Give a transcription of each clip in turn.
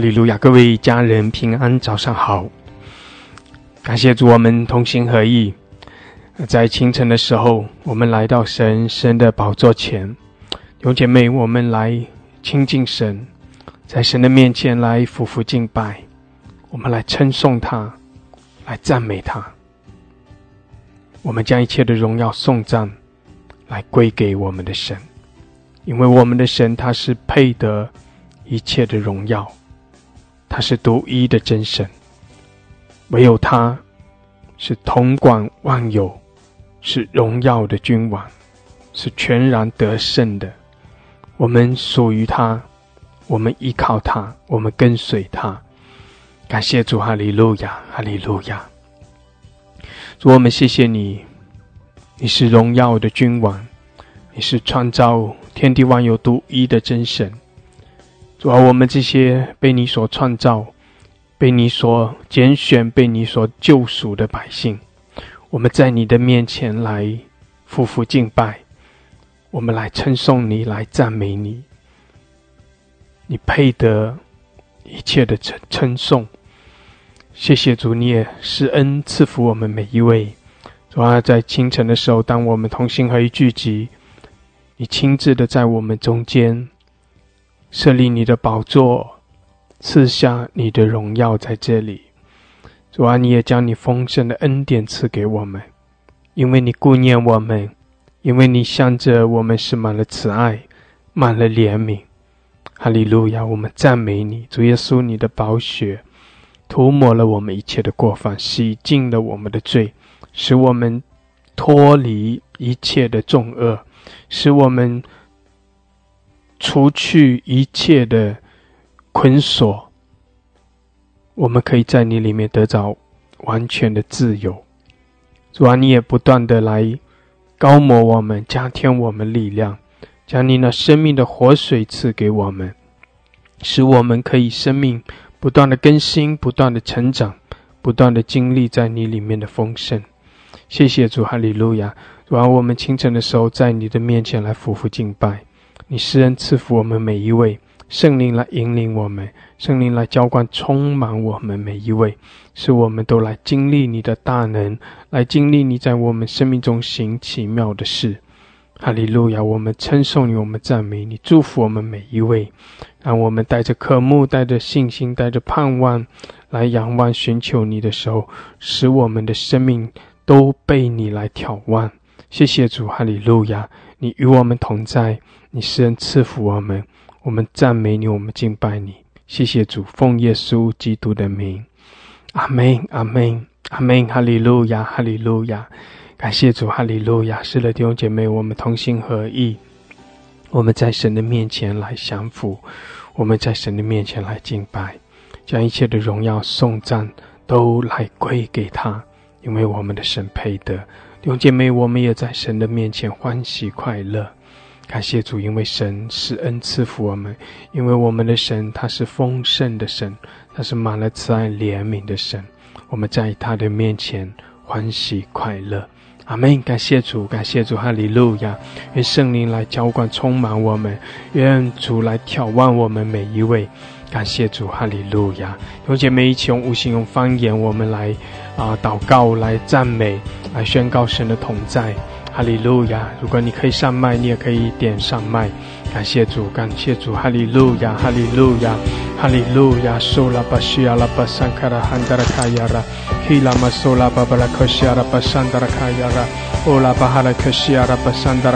利路亚，各位家人平安，早上好。感谢主，我们同心合意，在清晨的时候，我们来到神神的宝座前，有姐妹，我们来亲近神，在神的面前来俯伏敬拜，我们来称颂他，来赞美他。我们将一切的荣耀颂赞来归给我们的神，因为我们的神他是配得。一切的荣耀，他是独一的真神，唯有他是统管万有，是荣耀的君王，是全然得胜的。我们属于他，我们依靠他，我们跟随他。感谢主，哈利路亚，哈利路亚。主，我们谢谢你，你是荣耀的君王，你是创造天地万有独一的真神。主啊，我们这些被你所创造、被你所拣选、被你所救赎的百姓，我们在你的面前来夫妇敬拜，我们来称颂你，来赞美你。你配得一切的称称颂。谢谢主，你也施恩赐福我们每一位。主啊，在清晨的时候，当我们同心合一聚集，你亲自的在我们中间。设立你的宝座，赐下你的荣耀在这里。主啊，你也将你丰盛的恩典赐给我们，因为你顾念我们，因为你向着我们是满了慈爱，满了怜悯。哈利路亚！我们赞美你，主耶稣，你的宝血涂抹了我们一切的过犯，洗净了我们的罪，使我们脱离一切的重恶，使我们。除去一切的捆锁，我们可以在你里面得着完全的自由。主啊，你也不断的来高摩我们，加添我们力量，将你那生命的活水赐给我们，使我们可以生命不断的更新，不断的成长，不断的经历在你里面的丰盛。谢谢主，哈利路亚！主啊，我们清晨的时候在你的面前来匍匐敬拜。你施恩赐福我们每一位，圣灵来引领我们，圣灵来浇灌充满我们每一位，使我们都来经历你的大能，来经历你在我们生命中行奇妙的事。哈利路亚！我们称颂你，我们赞美你，祝福我们每一位，让我们带着渴慕、带着信心、带着盼望来仰望、寻求你的时候，使我们的生命都被你来眺望。谢谢主，哈利路亚！你与我们同在。你施恩赐福我们，我们赞美你，我们敬拜你。谢谢主，奉耶稣基督的名，阿门，阿门，阿门，哈利路亚，哈利路亚。感谢主，哈利路亚。是的，弟兄姐妹，我们同心合意，我们在神的面前来降服，我们在神的面前来敬拜，将一切的荣耀颂赞都来归给他，因为我们的神配得。弟兄姐妹，我们也在神的面前欢喜快乐。感谢主，因为神是恩赐福我们，因为我们的神他是丰盛的神，他是满了慈爱怜悯的神。我们在他的面前欢喜快乐，阿门。感谢主，感谢主，哈利路亚。愿圣灵来浇灌充满我们，愿主来眺望我们每一位。感谢主，哈利路亚。有姐妹一起用无形用方言，我们来啊祷告，来赞美，来宣告神的同在。哈利路亚！如果你可以上麦，你也可以点上麦。感谢主，感谢主！哈利路亚，哈利路亚，哈利路亚！苏拉巴西亚拉巴桑卡拉汉达拉卡亚拉，希拉马苏拉巴巴拉科西亚拉巴桑达拉卡亚拉，欧拉巴哈拉科西亚拉巴桑达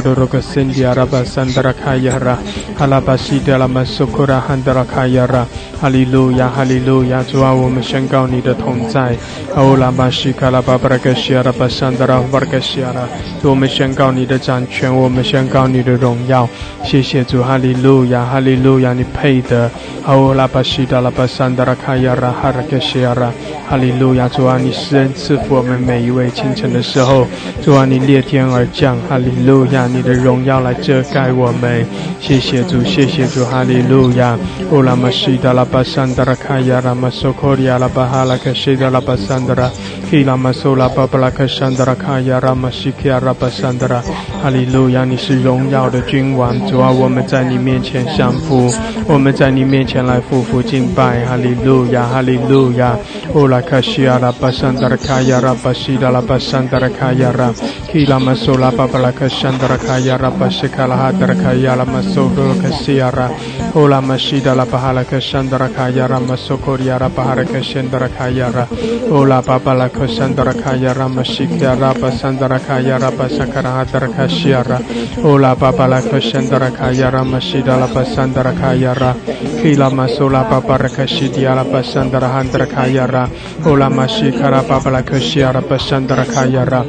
拉卡亚拉，马苏科里亚拉巴桑达拉卡亚拉，欧拉马西达拉巴桑达拉卡亚拉，马苏科里亚拉巴桑达拉卡亚拉，欧拉巴巴拉科西亚拉卡亚拉，马苏科里亚拉巴桑达拉卡亚拉，哈达拉科西达拉。Rabashakara Hadarakaya Ramasolo Hosikia Ramasandra Kayara Ramasakara Hadarakashi Alamasodo Rogasendi Arabasandra Kayara Halabasi de la Masukura Handarakayara Hallelujah Hallelujah 主啊，我们宣告你的同在。欧拉巴西卡拉巴巴拉格西阿拉巴桑德拉瓦克西亚拉。我们宣告你的掌权，我们宣告你的荣耀。谢谢主，哈利路亚，哈利路亚，你配得。哦，拉巴西达拉巴桑达拉卡亚拉哈拉克西亚拉，哈利路亚，主啊，你施恩赐福我们每一位。清晨的时候，主啊，你裂天而降，哈利路亚，你的荣耀来遮盖我们。谢谢主，谢谢主，哈利路亚。乌，拉玛西达拉巴桑达拉卡亚拉玛索科里亚拉巴哈拉克西达拉巴桑达拉，基拉玛索拉巴布拉克桑达拉卡亚拉玛西基亚拉巴桑达拉，哈利路亚，你是荣耀的君王，主啊，我们在你面前相扶，我们在你面前。来匍匐敬拜，哈利路亚，哈利路亚。乌拉卡西亚拉巴桑达拉卡亚拉巴西达拉巴桑达拉卡亚拉，基拉玛苏拉巴巴拉克桑达拉 Rakaya Rapashikalaha kaya Lama Sogol kesiara, Ola Mashida La Pahala kesandara Kaya Rama Sokoria Rapahara kesandara Kaya Ra. Ola Babala kesandara Kaya Rama Shikya Rapa sandara Kaya Rapa Sakaraha Drakashiara Ola Babala kesandara Kaya Rama Shida La Pasandra Kaya Ra. Kila Masola Babara Kashidia La Pasandra Handra Kaya Ra. Ola Mashikara Babala kesiara Pasandra Kaya Ra.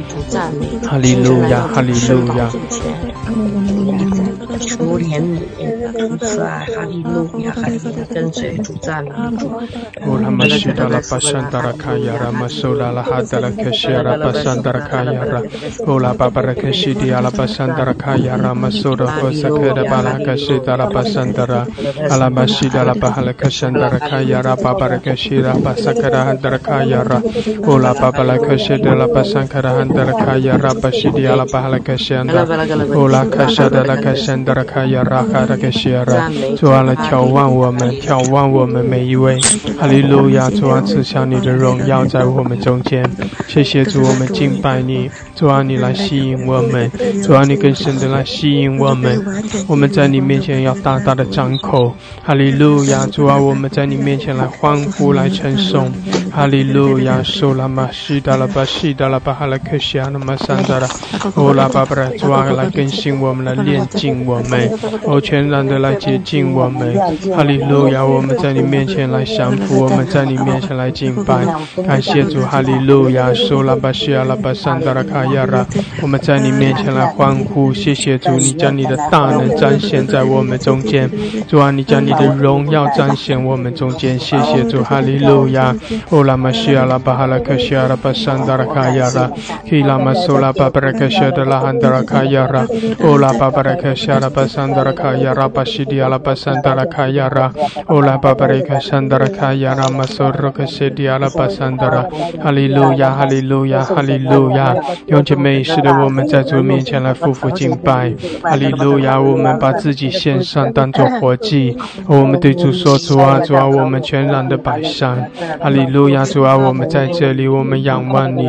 Hallelujah, hallelujah. Amin. 主怜悯主在哈利路亚哈利路亚跟随主赞美主。Ola 阿拉卡亚拉卡拉克西亚拉，主啊来眺望我们，眺望我们每一位。哈利路亚，主啊赐下你的荣耀在我们中间。谢谢主，我们敬拜你。主啊你来吸引我们，主啊你更深的来吸引我们。我们在你面前要大大的张口。哈利路亚，主啊我们在你面前来欢呼来称颂。哈利路亚！苏拉玛西达拉巴西达拉巴哈拉克西亚那玛桑达拉，欧拉巴布拉，主啊，来更新我们，来炼净我们，哦，全然的来洁净我们。哈利路亚！我们在你面前来降服，我们在你面前来敬拜。感谢主，哈利路亚！苏拉巴西亚拉巴桑达拉卡亚拉，我们在你面前来欢呼。谢谢主，你将你的大能彰显在我们中间。主啊，你将你的荣耀彰显我们中间。谢谢主，哈利路亚！欧拉玛西亚拉巴哈拉克西亚拉巴桑达拉卡亚拉，基拉玛苏拉巴巴拉克西亚的拉汉达拉卡亚拉，欧拉巴巴拉克西亚拉巴桑达拉卡亚拉巴西迪亚拉巴桑达拉卡亚拉，欧拉巴巴拉克桑达拉卡亚拉玛苏罗克西迪亚拉巴桑达拉，哈利路亚，哈利路亚，哈利路亚，用这美食的我们在主面前来匍匐敬拜，哈利路亚，我们把自己献上当作活祭，我们对主说主啊主啊，我们全然的摆上，哈利路。亚主啊，我们在这里，我们仰望你。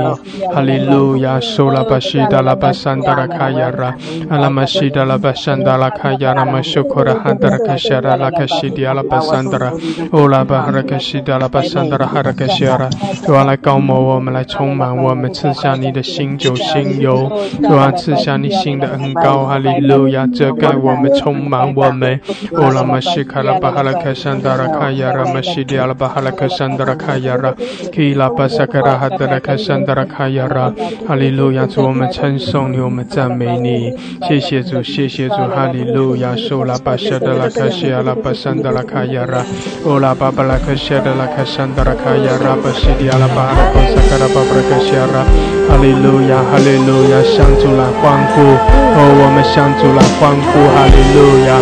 哈利路亚，苏拉巴西达拉巴桑达拉卡亚拉，阿拉玛西达拉巴桑达拉卡亚拉玛修库拉哈达拉卡西拉拉卡西迪阿拉巴桑达拉，欧拉巴哈拉卡西达拉巴桑达拉哈拉卡西拉。主啊，来高摩我们，来充满我们，赐下你的新酒新油。主啊，赐下你新的恩膏。哈利路亚，遮盖我们，充满我们。欧拉玛西卡拉巴哈拉卡桑达拉卡亚拉玛西迪阿拉巴哈拉卡桑达拉卡亚拉。基拉巴萨卡拉哈德拉卡山德拉卡亚拉，哈利路亚！主我们称颂你，我们赞美你。谢谢主，谢谢主，哈利路亚！苏拉巴沙德拉卡西亚拉巴山德拉卡亚拉，乌拉巴巴拉卡西亚德拉卡山德拉卡亚拉巴西迪亚拉巴拉巴萨卡拉巴布拉卡西亚拉，哈利路亚，哈利路亚！向主来欢呼，哦，我们向主来欢呼，哈利路亚！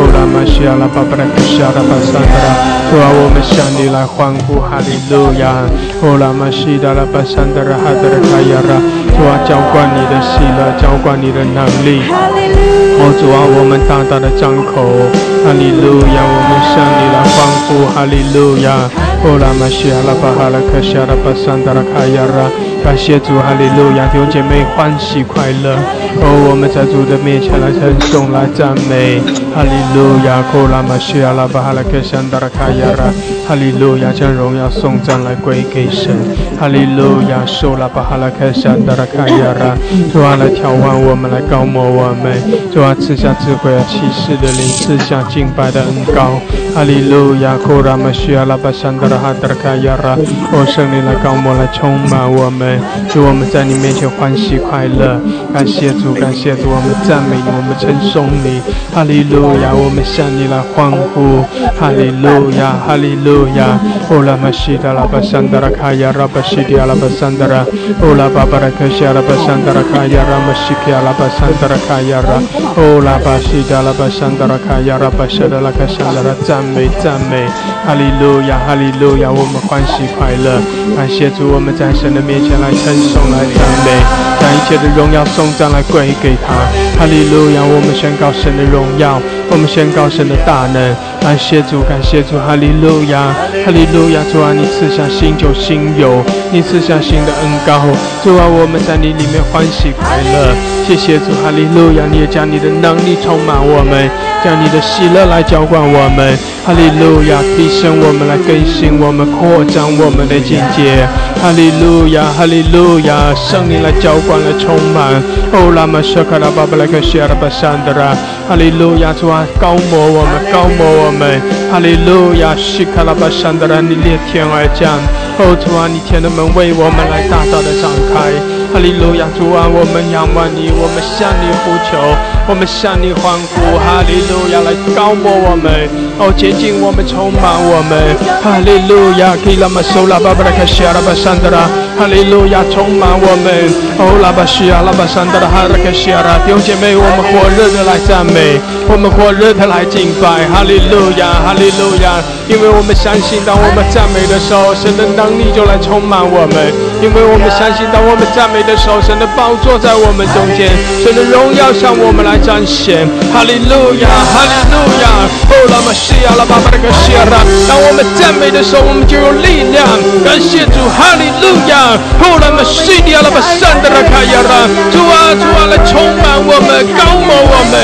欧拉玛西亚拉巴布拉卡西亚拉巴萨德拉，主啊，我们向你来欢呼，哈利路。亚，哦拉玛西达拉巴萨德拉哈德拉卡亚拉，主啊，浇灌你的喜乐，浇灌你的能力。哦，主啊，我们大大的张口，哈利路亚，我们向你来欢呼，哈利路亚。哦拉玛西亚拉巴哈拉克西亚拉巴萨德拉卡亚拉，感谢主，哈利路亚，弟兄姐妹欢喜快乐。哦，我们在主的面前来称颂，来赞美，哈利路亚。库拉玛西亚拉巴哈拉克山达拉卡亚拉，哈利路亚，将荣耀颂赞。来归给神，哈利路亚！受拉巴哈拉克山达拉卡亚拉，主啊来调换我们，来高摩我们，主啊赐下智慧和启示的灵，赐下敬拜的恩膏，哈利路亚，库拉玛西亚拉巴山达拉哈德卡亚拉，哦，圣灵来高摩来充满我们，使我们在你面前欢喜快乐。感谢主，感谢主，我们赞美你，我们称颂你。哈利路亚，我们向你来欢呼。哈利路亚，哈利路亚，哦，拉玛西达拉巴桑达拉卡亚拉巴西迪亚拉巴桑达拉，哦，拉巴巴拉克西亚拉巴桑达拉卡亚拉玛西基亚拉巴桑达拉卡亚拉，哦，拉巴西达拉巴桑达拉卡亚拉巴西达拉卡桑德拉。赞美赞美，哈利路亚哈利路亚，我们欢喜快乐，感谢主，我们在神的面前来称颂来赞美，将一切的荣耀颂赞来归给他，哈利路亚，我们宣告神的荣耀，我们宣告神的大能，感谢主感谢主，哈利路亚哈利路亚，主啊，你赐下新酒新油，你赐下新的恩膏，主啊，我们在你里面欢喜快乐，谢谢主，哈利路亚，你也将你的能力充满我们，将你的喜乐来浇灌我们。哈利路亚，提升我们来更新我们，扩张我们的境界。哈利路亚，哈利路亚，圣灵来浇灌来充满。哦，拉玛舍卡拉巴巴拉克西阿拉巴山德拉。哈利路亚，主啊，高摩我们，高摩我们。哈利路亚，西卡拉巴山德拉，你裂天而降。哦，主啊，你天的门为我们来大大的敞开。哈利路亚，主啊，我们仰望你，我们向你呼求，我们向你欢呼。哈利路亚，来高摩我们，哦，接近我们，充满我们。哈利路亚，基拉玛苏拉巴巴拉卡西亚拉巴山德拉。哈利路亚，充满我们。哦，拉巴西亚拉巴山德拉哈拉卡西亚拉，弟兄姐妹，我们火热的来赞美，我们火热的来敬拜。哈利路亚，哈利路亚，因为我们相信，当我们赞美的时候，神的能力就来充满我们。因为我们相信，当我们赞美。的时候，神的宝座在我们中间，神的荣耀向我们来彰显。哈利路亚，哈利路亚。哦，拉玛西亚，拉巴巴的克西亚拉。当我们赞美的时候，我们就有力量。感谢主，哈利路亚。哦，拉玛西亚，拉巴山的拉卡亚拉。主啊，主啊，来充满我们，高摩我们。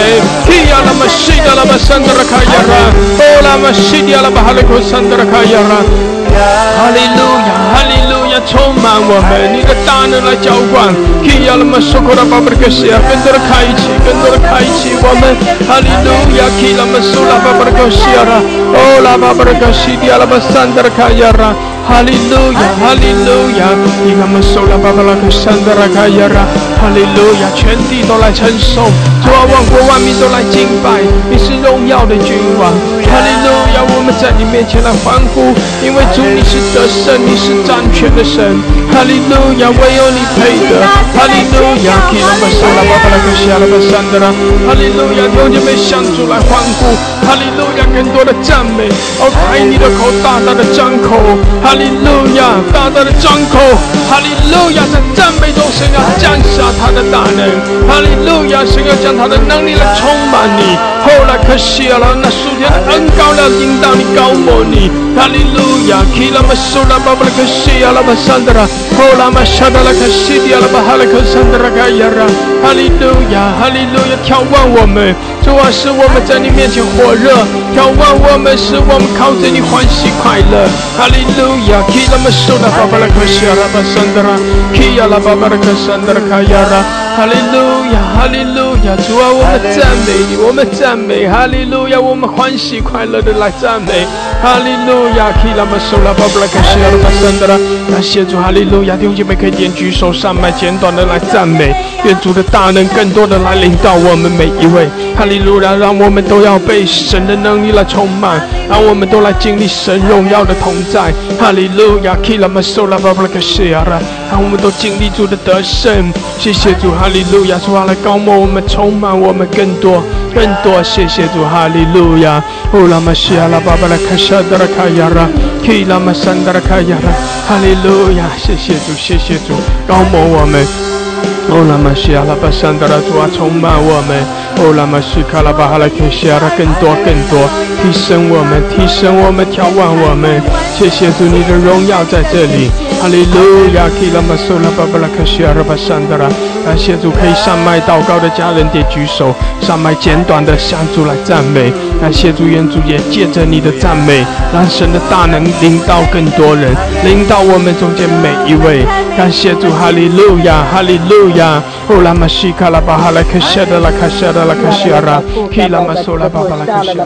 基亚拉玛西亚，拉巴山的拉卡亚拉。哦，拉玛西亚，拉巴哈利库山的拉卡亚拉。哈利路亚，哈利路。充满我们，你的大能来浇灌。基亚拉玛苏库拉巴布克西亚，更多的开启，更多的开启我们。哈利路亚，基拉玛苏拉巴布克西亚拉，哦拉巴布克西迪亚拉巴桑德拉卡亚拉。哈利路亚，哈利路亚，基拉玛苏拉巴布克桑德拉卡亚拉。哈利路亚，全地都来承受，主啊，万国万民都来敬拜，你是荣耀的君王。哈利路亚，我们在你面前来欢呼，因为主你是得胜，你是掌权的。神，哈利路亚，唯有你配得，哈利路亚，基拉巴沙拉巴巴拉克西阿拉巴山德拉，哈利路亚，弟兄们向主来欢呼，哈利路亚，更多的赞美，哦，开你的口，大大的张口，哈利路亚，大大的张口，哈利路亚，在赞美中，神要降下他的大能，哈利路亚，神要将他的能力来充满你，后来可惜了，那数天的恩高了，引导你高摩你，哈利路亚，基拉巴沙拉巴巴拉克西阿拉巴。Sandra, Hola Mashadala Kashidi Alabahalaka Sandra Gayara, Hallelujah, Hallelujah，眺望我们，主啊，使我们在你面前活热，眺望我们，使我们靠着你欢喜快乐，哈利路亚，Kila Mashoda Babalaka Sharaba Sandra, Kiyala Babalaka Sandra Kayara。哈利路亚，哈利路亚，主啊，我们赞美你，我们赞美，哈利路亚，我们欢喜快乐的来赞美，哈利路亚。感谢主，哈利路亚，弟兄姐妹可以点举手上麦，简短的来赞美，愿主的大能更多的来领导我们每一位，哈利路亚，让我们都要被神的能力来充满，让我们都来经历神荣耀的同在，哈利路亚。让我们都经历主的得胜，谢谢主。哈利路亚，主啊，来高摩我们，充满我们更多更多，谢谢主，哈利路亚。哦，拉玛西亚拉巴巴拉卡沙德拉卡亚拉，基拉玛山达拉卡亚拉，哈利路亚，谢谢主，谢谢主，高摩我们。哦，拉玛西亚拉巴桑德拉主啊，充满我们。哦，拉玛西卡拉巴哈拉克西亚拉，更多更多，提升我们，提升我们，眺望我们。谢谢主，你的荣耀在这里。哈利路亚，基拉玛苏拉巴巴拉卡西亚拉巴山德拉。感谢主，可以上麦祷告的家人，点举手。上麦简短的向主来赞美。感谢主，愿主也借着你的赞美，让神的大能领导更多人，领导我们中间每一位。感谢主，哈利路亚，哈利路亚，哦拉玛西卡拉巴哈拉克夏的拉卡夏的拉卡西阿拉，基拉玛索拉巴哈拉克夏。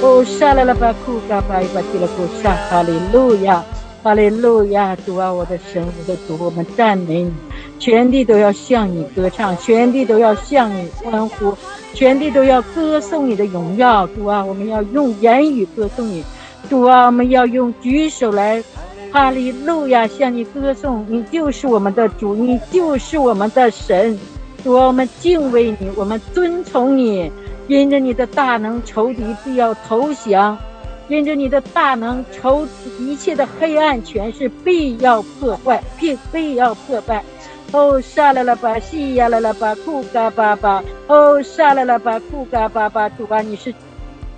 哦，沙拉拉巴库嘎巴伊巴提拉库沙，哈利路亚，哈利路亚，主啊，我的神，我的主，我们赞美你，全地都要向你歌唱，全地都要向你欢呼，全地都要歌颂你的荣耀，主啊，我们要用言语歌颂你，主啊，我们要用举手来，哈利路亚，向你歌颂，你就是我们的主，你就是我们的神，主，我们敬畏你，我们尊崇你。因着你的大能，仇敌必要投降；因着你的大能，仇一切的黑暗权势必要破坏，必必要破败。哦，杀了了吧，西呀了了吧，库嘎巴巴。哦，杀了了吧，库嘎巴巴。主啊，你是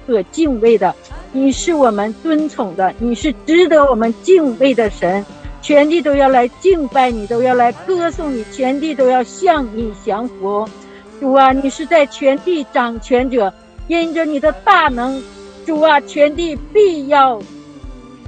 可敬畏的，你是我们尊崇的，你是值得我们敬畏的神。全地都要来敬拜你，都要来歌颂你，全地都要向你降服。主啊，你是在全地掌权者，因着你的大能，主啊，全地必要，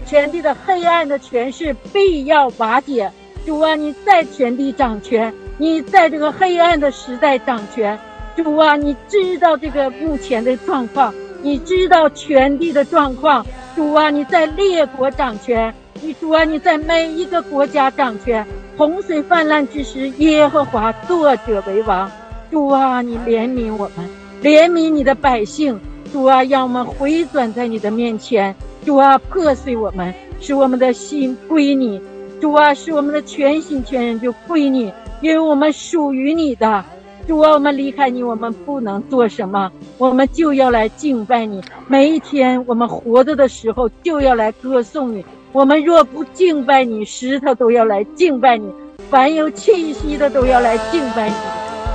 全地的黑暗的权势必要瓦解。主啊，你在全地掌权，你在这个黑暗的时代掌权。主啊，你知道这个目前的状况，你知道全地的状况。主啊，你在列国掌权，你主啊，你在每一个国家掌权。洪水泛滥之时，耶和华作者为王。主啊，你怜悯我们，怜悯你的百姓。主啊，让我们回转在你的面前。主啊，破碎我们，使我们的心归你。主啊，使我们的全心全人就归你，因为我们属于你的。主啊，我们离开你，我们不能做什么，我们就要来敬拜你。每一天我们活着的时候，就要来歌颂你。我们若不敬拜你，石头都要来敬拜你，凡有气息的都要来敬拜你。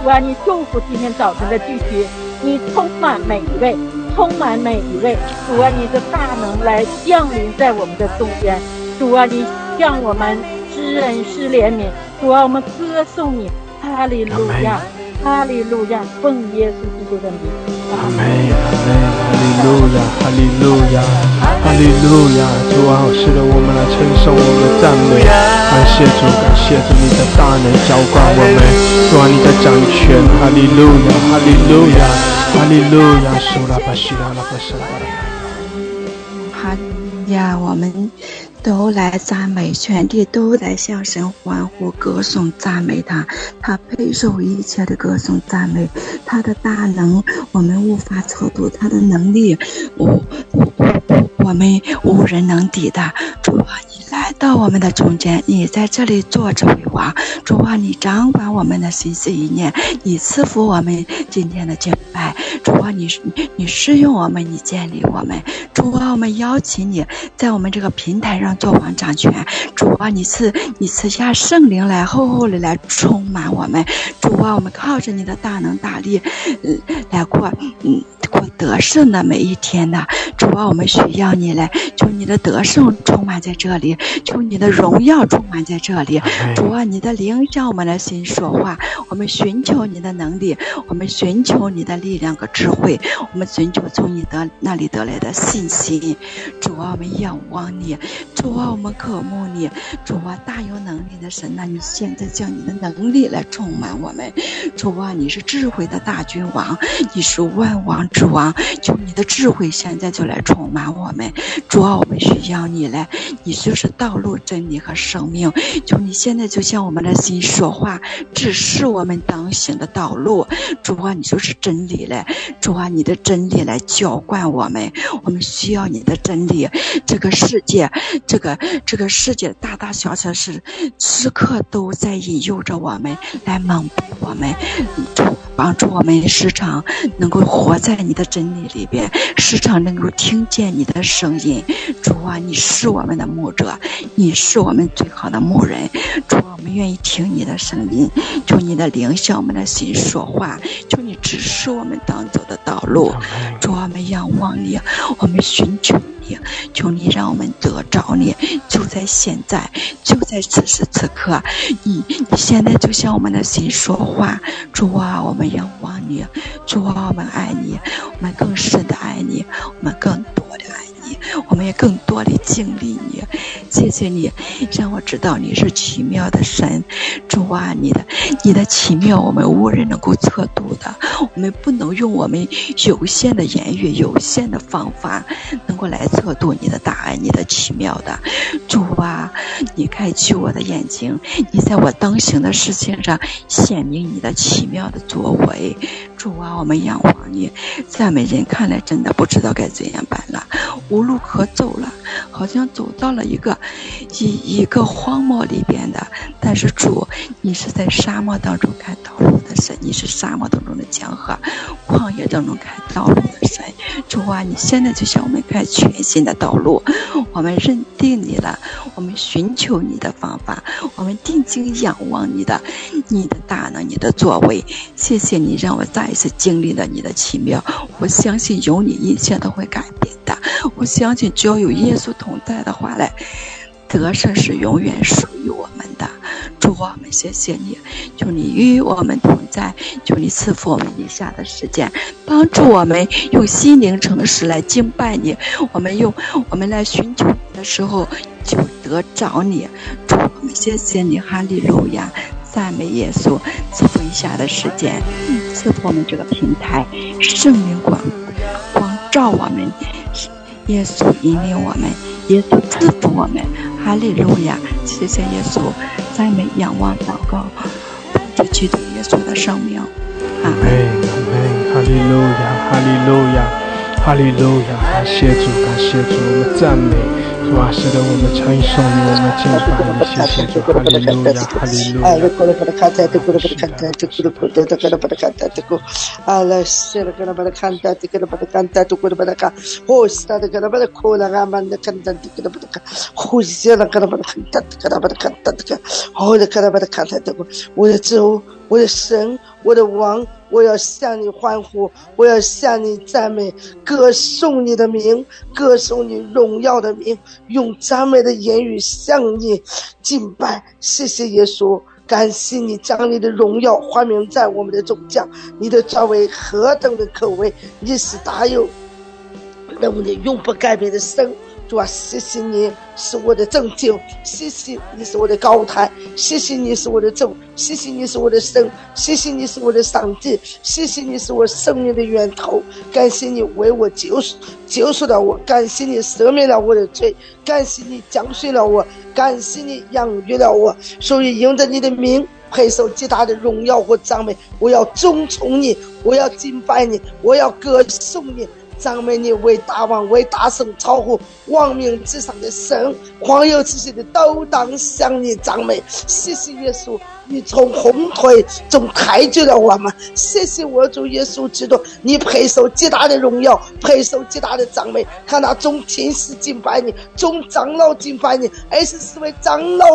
主啊，你祝福今天早晨的聚集，你充满每一位，充满每一位。主啊，你的大能来降临在我们的中间。主啊，你向我们施恩施怜悯。主啊，我们歌颂你，哈利路亚，哈利路亚，奉耶稣基督的名。阿门，阿门，哈利路亚，哈利路亚。哈利路亚，主啊，是的，我们来称颂我们的赞美，感谢主，感谢主，你的大能浇灌我们，主啊，你的掌权，哈利路亚，哈利路亚，哈利路亚，苏拉巴西拉拉巴沙拉。哈呀，我们都来赞美，全地都来向神欢呼、歌颂、赞美他，他配受一切的歌颂、赞美，他的大能我们无法测度，他的能力，我。我们无人能抵的，主啊，你到我们的中间，你在这里坐着为王，主啊，你掌管我们的心思意念，你赐福我们今天的敬拜，主啊，你你使用我们，你建立我们，主啊，我们邀请你在我们这个平台上做王掌权，主啊，你赐你赐下圣灵来厚厚的来充满我们，主啊，我们靠着你的大能大力，嗯，来过嗯过得胜的每一天的，主啊，我们需要。你来，求你的得胜充满在这里，求你的荣耀充满在这里。主啊，你的灵向我们的心说话，我们寻求你的能力，我们寻求你的力量和智慧，我们寻求从你的那里得来的信心。主啊，我们仰望你，主啊，我们渴慕你，主啊，大有能力的神呐，你现在将你的能力来充满我们。主啊，你是智慧的大君王，你是万王之王，求你的智慧现在就来充满我们。主啊，我们需要你来，你就是道路、真理和生命。求你现在就向我们的心说话，指示我们当行的道路。主啊，你就是真理来，主啊，你的真理来浇灌我们。我们需要你的真理。这个世界，这个这个世界大大小小事，时刻都在引诱着我们，来蒙蔽我们。主帮助我们时常能够活在你的真理里边，时常能够听见你的。声音，主啊，你是我们的牧者，你是我们最好的牧人。主啊，我们愿意听你的声音，求你的灵向我们的心说话，求你指示我们当走的道路。主啊，我们仰望你，我们寻求你，求你让我们得着你。就在现在，就在此时此刻，你你现在就向我们的心说话。主啊，我们仰望你，主啊，我们爱你，我们更深的爱你，我们更多的爱。我们也更多的经历你，谢谢你让我知道你是奇妙的神，主啊，你的你的奇妙我们无人能够测度的，我们不能用我们有限的言语、有限的方法能够来测度你的大爱、你的奇妙的，主啊，你开启我的眼睛，你在我当行的事情上显明你的奇妙的作为，主啊，我们仰望你，赞美人看来真的不知道该怎样办了，无无路可走了，好像走到了一个一一个荒漠里边的，但是主，你是在沙漠当中开道路的神，你是沙漠当中的江河，旷野当中开道路的神，主啊，你现在就向我们开全新的道路，我们认定你了，我们寻求你的方法，我们定睛仰望你的，你的大能，你的作为，谢谢你让我再一次经历了你的奇妙，我相信有你一切都会改变。我相信只要有耶稣同在的话嘞，得胜是永远属于我们的。主我们谢谢你，求你与我们同在，求你赐福我们以下的时间，帮助我们用心灵诚实来敬拜你。我们用我们来寻求你的时候，就得着你。主我们谢谢你，哈利路亚，赞美耶稣，赐福以下的时间，赐福我们这个平台，圣灵广照我们，耶稣引领我们，耶稣赐福我们，哈利路亚，谢谢耶稣，赞美仰望祷告，奉主基督耶稣的生命，阿门。阿门，哈利路亚，哈利路亚，哈利路亚，感谢主，感谢主，我们赞美主啊，使得我们称颂你，我们敬拜你，谢谢主，哈利路亚，哈利路亚。我的主，我的神，我的王，我要向你欢呼，我要向你赞美，歌颂你的名，歌颂你荣耀的名，用赞美的言语向你敬拜。谢谢耶稣，感谢你将你的荣耀冠冕在我们的中间，你的作为何等的可畏，你是大有能力，永不改变的神。主啊，谢谢你是我的拯救，谢谢你是我的高台，谢谢你是我的主，谢谢你是我的神，谢谢你是我的上帝，谢谢你是我生命的源头，感谢你为我救赎救赎了我，感谢你赦免了我的罪，感谢你降水了我，感谢你养育了我，所以应着你的名。配受极大的荣耀和赞美，我要尊崇你，我要敬拜你，我要歌颂你。赞美你为大王，为大圣，超乎王命之上的神，狂有之息的都当向你赞美。谢谢耶稣，你从红腿中开救了我们。谢谢我主耶稣基督，你配受极大的荣耀，配受极大的赞美。看那众天使敬拜你，众长老敬拜你，二十四位长老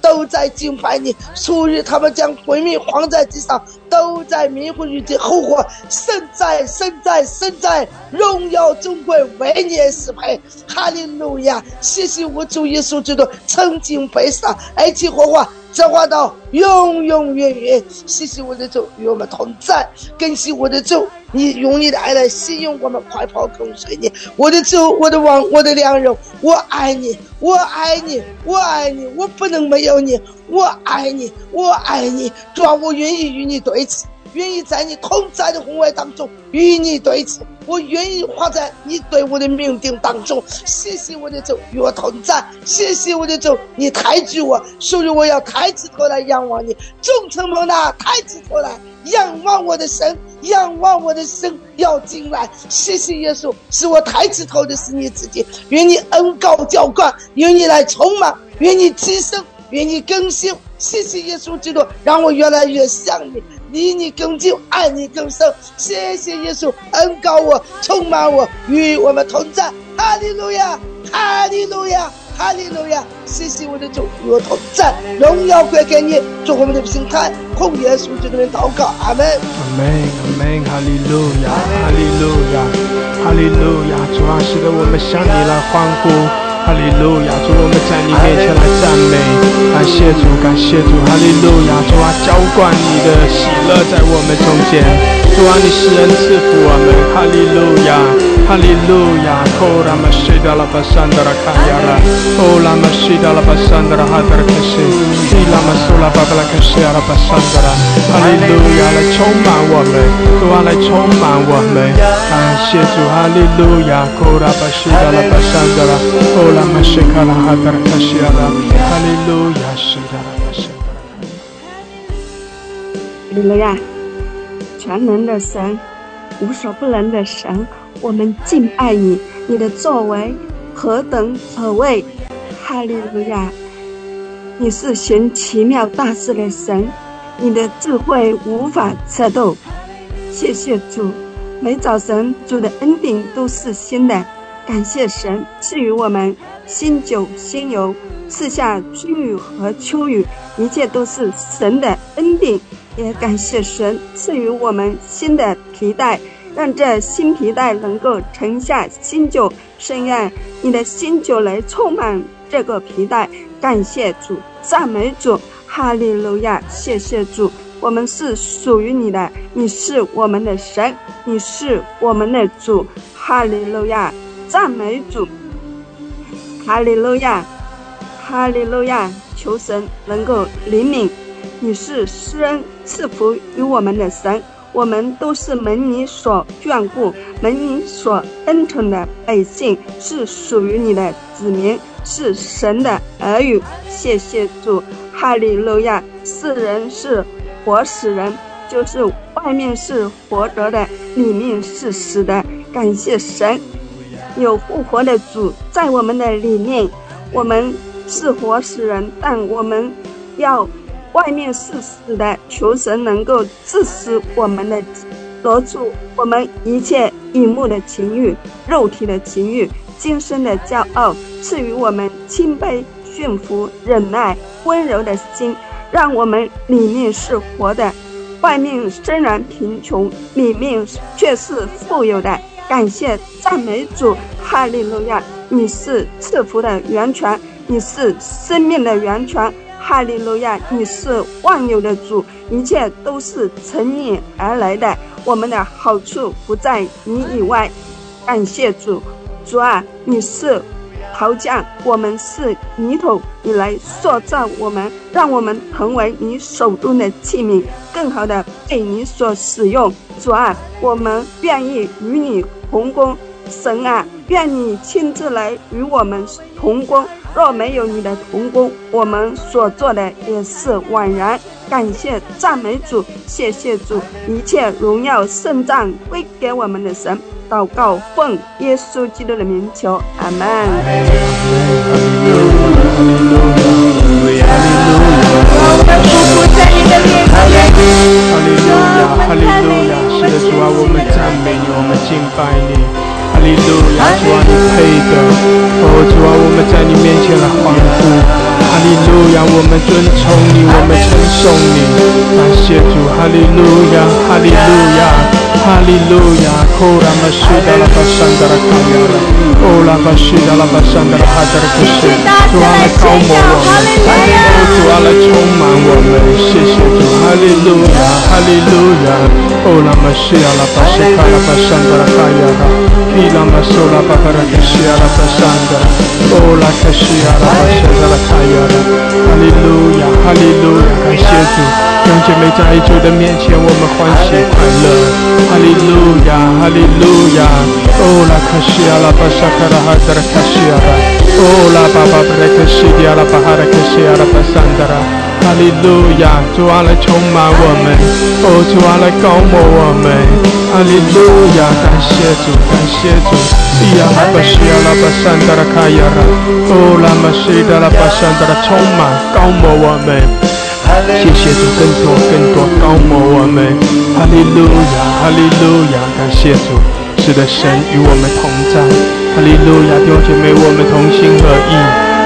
都在敬拜你。属于他们将归命放在地上，都在迷糊于的后悔。神在，神在，神在，荣耀尊贵为你是配。哈利路亚！谢谢我主耶稣基督曾经被杀，而且活化。这话到永永远远，谢谢我的主与我们同在，感谢我的主，你用你的爱来吸引我们，快跑跟随你，我的主，我的王，我的良人，我爱你，我爱你，我爱你，我不能没有你，我爱你，我爱你，主啊，我愿意与你对齐。愿意在你同在的宏伟当中与你对齐，我愿意活在你对我的命定当中。谢谢我的主与我同在，谢谢我的主，你抬举我，所以我要抬起头来仰望你。众臣们呐，抬起头来仰望我的神，仰望我的神要进来。谢谢耶稣，使我抬起头的是你自己。愿你恩高浇灌，愿你来充满，愿你提升，愿你更新。谢谢耶稣基督，让我越来越像你。离你更近，爱你更深。谢谢耶稣恩高我，充满我，与我们同在。哈利路亚，哈利路亚，哈利路亚。谢谢我的主与我同在，荣耀归给你。祝我们的平台，奉耶稣基督的祷告，阿门。阿门，阿门，哈利路亚，哈利路亚，哈利路亚。主啊，使得我们向你来欢呼。哈利路亚，主我们在你面前来赞美，感谢主，感谢主，哈利路亚，主啊，浇灌你的喜乐在我们中间，主啊，你施恩赐福我们，哈利路亚。哈利路亚，哦拉玛西达拉巴桑德拉卡亚拉，哦拉玛西达拉巴桑德拉哈德拉克西，伊拉玛苏拉巴布拉克西亚拉巴桑德拉，哈利路亚来充满我们，主啊来充满我们，感谢主，哈利路亚，哦拉巴西达拉巴桑德拉，哦拉玛西卡拉哈德拉克西，哈利路亚巴桑德拉。哈利路亚，全能的神，无所不能的神，我们敬拜你，你的作为何等可畏！哈利路亚，你是行奇妙大事的神，你的智慧无法测度。谢谢主，每早晨主的恩典都是新的，感谢神赐予我们新酒新油，赐下春雨和秋雨，一切都是神的恩典。也感谢神赐予我们新的皮带，让这新皮带能够盛下新酒，深愿你的新酒来充满这个皮带。感谢主，赞美主，哈利路亚！谢谢主，我们是属于你的，你是我们的神，你是我们的主，哈利路亚！赞美主，哈利路亚，哈利路亚！求神能够怜悯。你是施恩赐福于我们的神，我们都是蒙你所眷顾、蒙你所恩宠的百姓，是属于你的子民，是神的儿女。谢谢主，哈利路亚！世人是活死人，就是外面是活着的，里面是死的。感谢神，有复活的主在我们的里面。我们是活死人，但我们要。外面是死的，求神能够致死我们的，夺住我们一切隐目的情欲、肉体的情欲、今生的骄傲，赐予我们谦卑、驯服、忍耐、温柔的心，让我们里面是活的，外面虽然贫穷，里面却是富有的。感谢赞美主，哈利路亚！你是赐福的源泉，你是生命的源泉。哈利路亚！你是万有的主，一切都是从你而来的。我们的好处不在你以外。感谢主，主啊，你是陶匠，我们是泥土，你来塑造我们，让我们成为你手中的器皿，更好的被你所使用。主啊，我们愿意与你同工。神啊，愿你亲自来与我们同工。若没有你的同工，我们所做的也是枉然。感谢赞美主，谢谢主，一切荣耀圣赞归给我们的神。祷告奉耶稣基督的名求，阿门。哈利路亚，主啊，你配的，哦，主啊，我们在你面前来欢呼。哈利路亚，我们尊崇你，我们称颂你。感谢主，哈利路亚，哈利路亚，哈利路亚。哦，拉巴西达拉巴山达拉卡亚拉，哦，拉巴西达拉巴山达拉哈达拉克西，主啊来高摩我们，主啊来充满我们。谢谢主，哈利路亚，哈利路亚。哦，拉巴西亚拉巴西卡拉巴山达拉卡亚拉。la masola papara kashia la pasanda oh la kashia la pasanda la kayara 哈利路亚哈利路亚感谢主用姐妹在主的面前，我们欢喜快乐，哈利路亚，哈利路亚。哦，拉克西亚，拉巴沙卡拉哈德拉卡西亚拉，哦，拉巴巴布拉克西迪亚拉巴哈拉克西亚拉巴桑德拉，哈利路亚，主来充满我们，哦，主来高牧我们，哈利路亚，感谢主，感谢主。咿呀，拉巴西亚拉巴桑德拉卡亚拉，哦，拉马西德拉巴桑德拉充满高牧我们。谢谢主，更多更多高摩我们，哈利路亚，哈利路亚，感谢主，是的，神与我们同在，哈利路亚，弟兄姐妹，我们同心合意。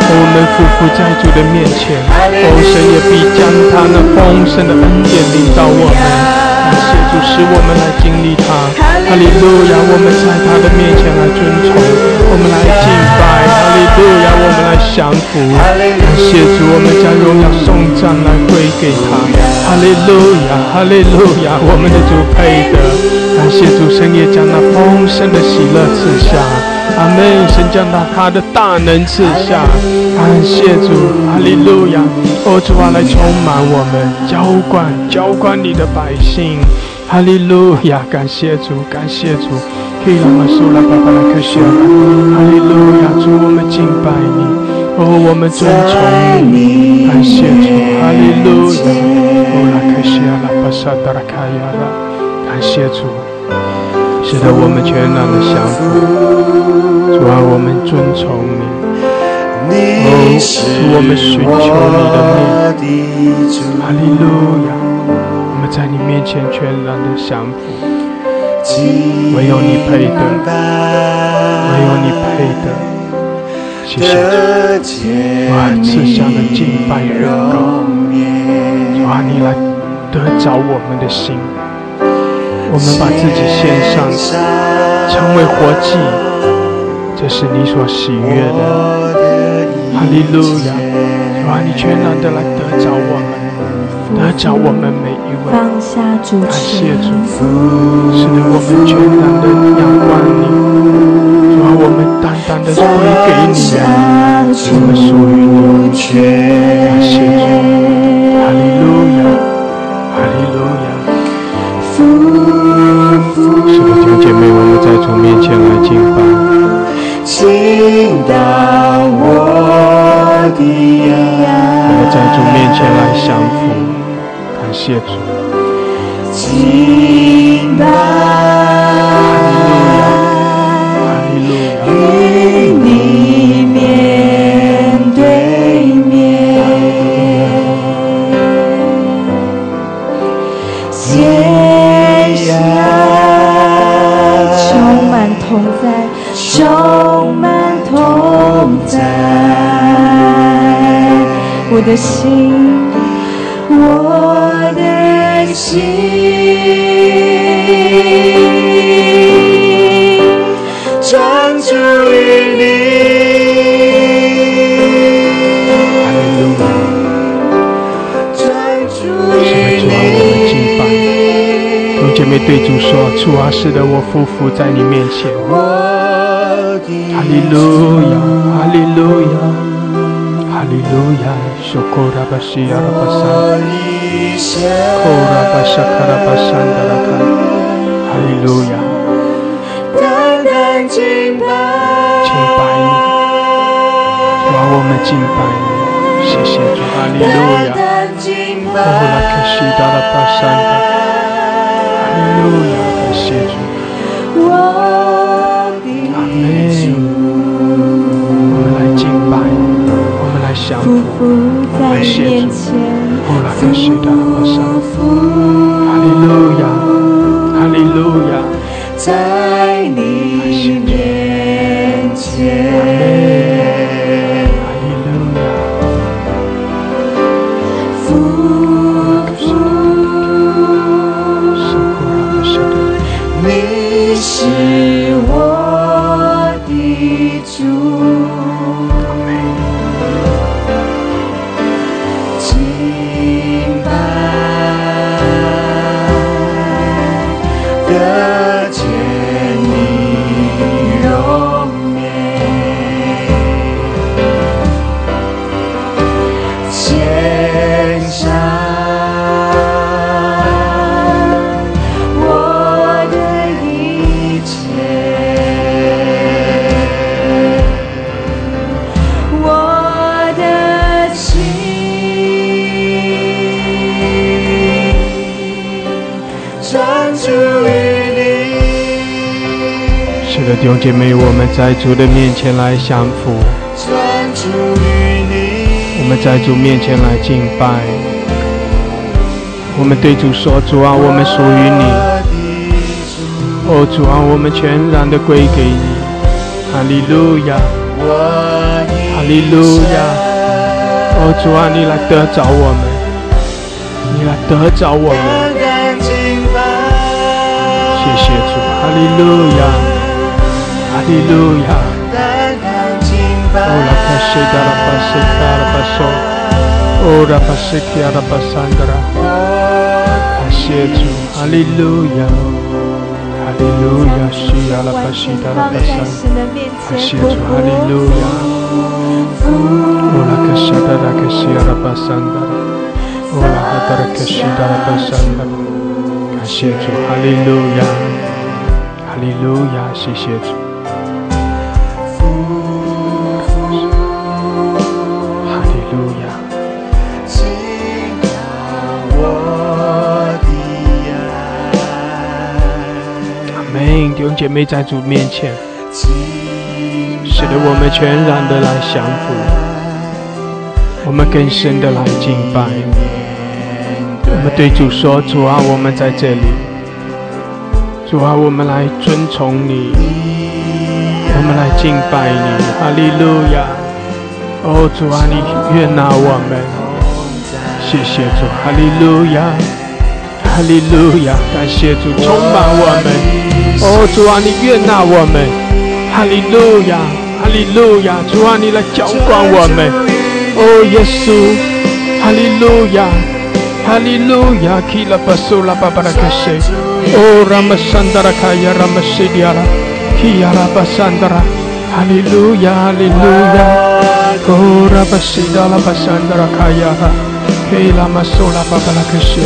我们匍匐在主的面前，哦，神也必将他那丰盛的恩典领到我们。感谢主，使我们来经历他。哈利路亚！我们在他的面前来尊崇，我们来敬拜。哈利路亚！我们来降服。感谢主，我们将荣耀颂赞来归给他。哈利路亚，哈利路亚，我们的主配得。感谢主，神也将那丰盛的喜乐赐下。阿门。神将那他的大能赐下。感谢主，哈利路亚。哦，主啊，来充满我们，浇灌浇灌你的百姓。哈利路亚，感谢主，感谢主。可以让我说来，爸爸来开始了。哈利路亚，主我们敬拜你，哦，我们尊崇你。感谢主，哈利路亚。哦，来开始了，巴萨达拉卡亚拉。感谢主，使得我们全然的降服。主啊，我们尊崇你。哦，主我们寻求你的面。哈利路亚。我们在你面前全然的降服，唯有你配得，唯有你配得。谢谢。主，哇，赐下的敬拜的人高，哇，你来得着我们的心，我们把自己献上，成为活祭，这是你所喜悦的。哈利路亚，哇，你全然的来得着我们，得着我们每一位。放下主权，使得我们全然的仰望你，主啊，我们单单的归给你，我们属于你。谢主。敬拜，与你面对面，线下充满同在，充满同在，我的心，心。专注于你。专注于你。弟兄姐妹对主说：“主啊，是的，我匍匐在你面前。”哈利路亚，哈利路亚，哈利路亚，说：“库拉巴西亚拉巴山，库拉巴沙卡拉巴山达拉，哈利路亚。”敬拜你，主啊，我们敬拜，谢谢主，哈利路亚，哦，拉克西达拉巴山达，哈利路亚，感谢主，阿门。我们来敬拜，我们来降服，感谢主，哦，拉克西达拉巴山，哈利路亚，哈利路亚，在你。面前姐妹，我们在主的面前来降服，我们在主面前来敬拜。我们对主说：“主啊，我们属于你。”哦，主啊，我们全然的归给你。哈利路亚，哈利路亚。哦，主啊，你来得着我们，你来得着我们。谢谢主，哈利路亚。利路亚。哦，拉巴西达拉巴西达拉巴索，哦，拉巴西提阿拉巴桑格拉，感谢主，哈利路亚，哈利路亚，西阿拉巴西达拉巴桑，感谢主，哈利路亚，哦，拉巴西达拉巴西阿拉巴桑格拉，哦，拉哈达拉巴西达拉巴桑格拉，感谢主，哈利路亚，哈利路亚，谢谢主。弟兄姐妹在主面前，使得我们全然的来降服，我们更深的来敬拜。我们对主说：“主啊，我们在这里。主啊，我们来尊崇你，我们来敬拜你。哈利路亚！哦，主啊，你悦纳我们，谢谢主，哈利路亚，哈利路亚，感谢主充满我们。哦，主啊，你悦纳我们，哈利路亚，哈利路亚，主啊，你来浇灌我们。哦，耶稣，哈利路亚。哈利路亚，Kila basula babarakashe。Oh Ramasandara kaya Ramasidiara. Kiara basandara. Hallelujah, hallelujah. Oh Rabasidala basandara kaya. Kila masula babarakashiara. Ola mashakara hadara kashiara. Haleluya, Haleluya. Oh, Ramesih diarah basandara kayara. 库拉玛沙达拉卡亚，充满我们，谢谢主，哈利路亚，我们敬拜，哦，我们敬拜，感谢主，哈利路亚，哈利路亚，基拉玛苏拉巴巴拉克西，哦拉玛沙卡拉哈达拉克西亚拉，哦拉玛沙卡拉哈达拉克西亚拉巴桑达拉，哦拉玛沙卡拉哈达拉克西，哈利路亚，哈利路亚，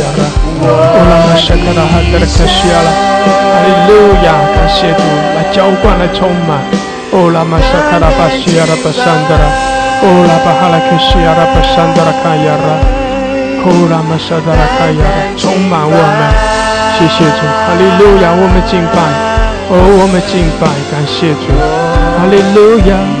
感谢主，阿门，哈利路亚。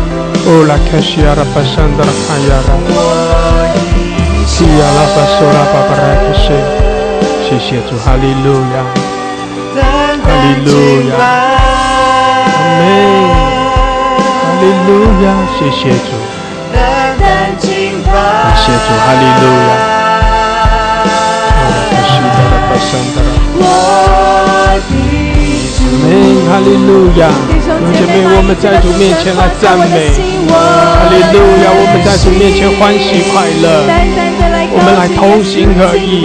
亚，哈利路亚，阿门，哈利路亚，谢谢主。感谢主，哈利路亚！阿门，哈利路亚！弟兄姐妹，我们在主面前来赞美，哈利路亚！我们在主面前欢喜快乐，我们来同心合意，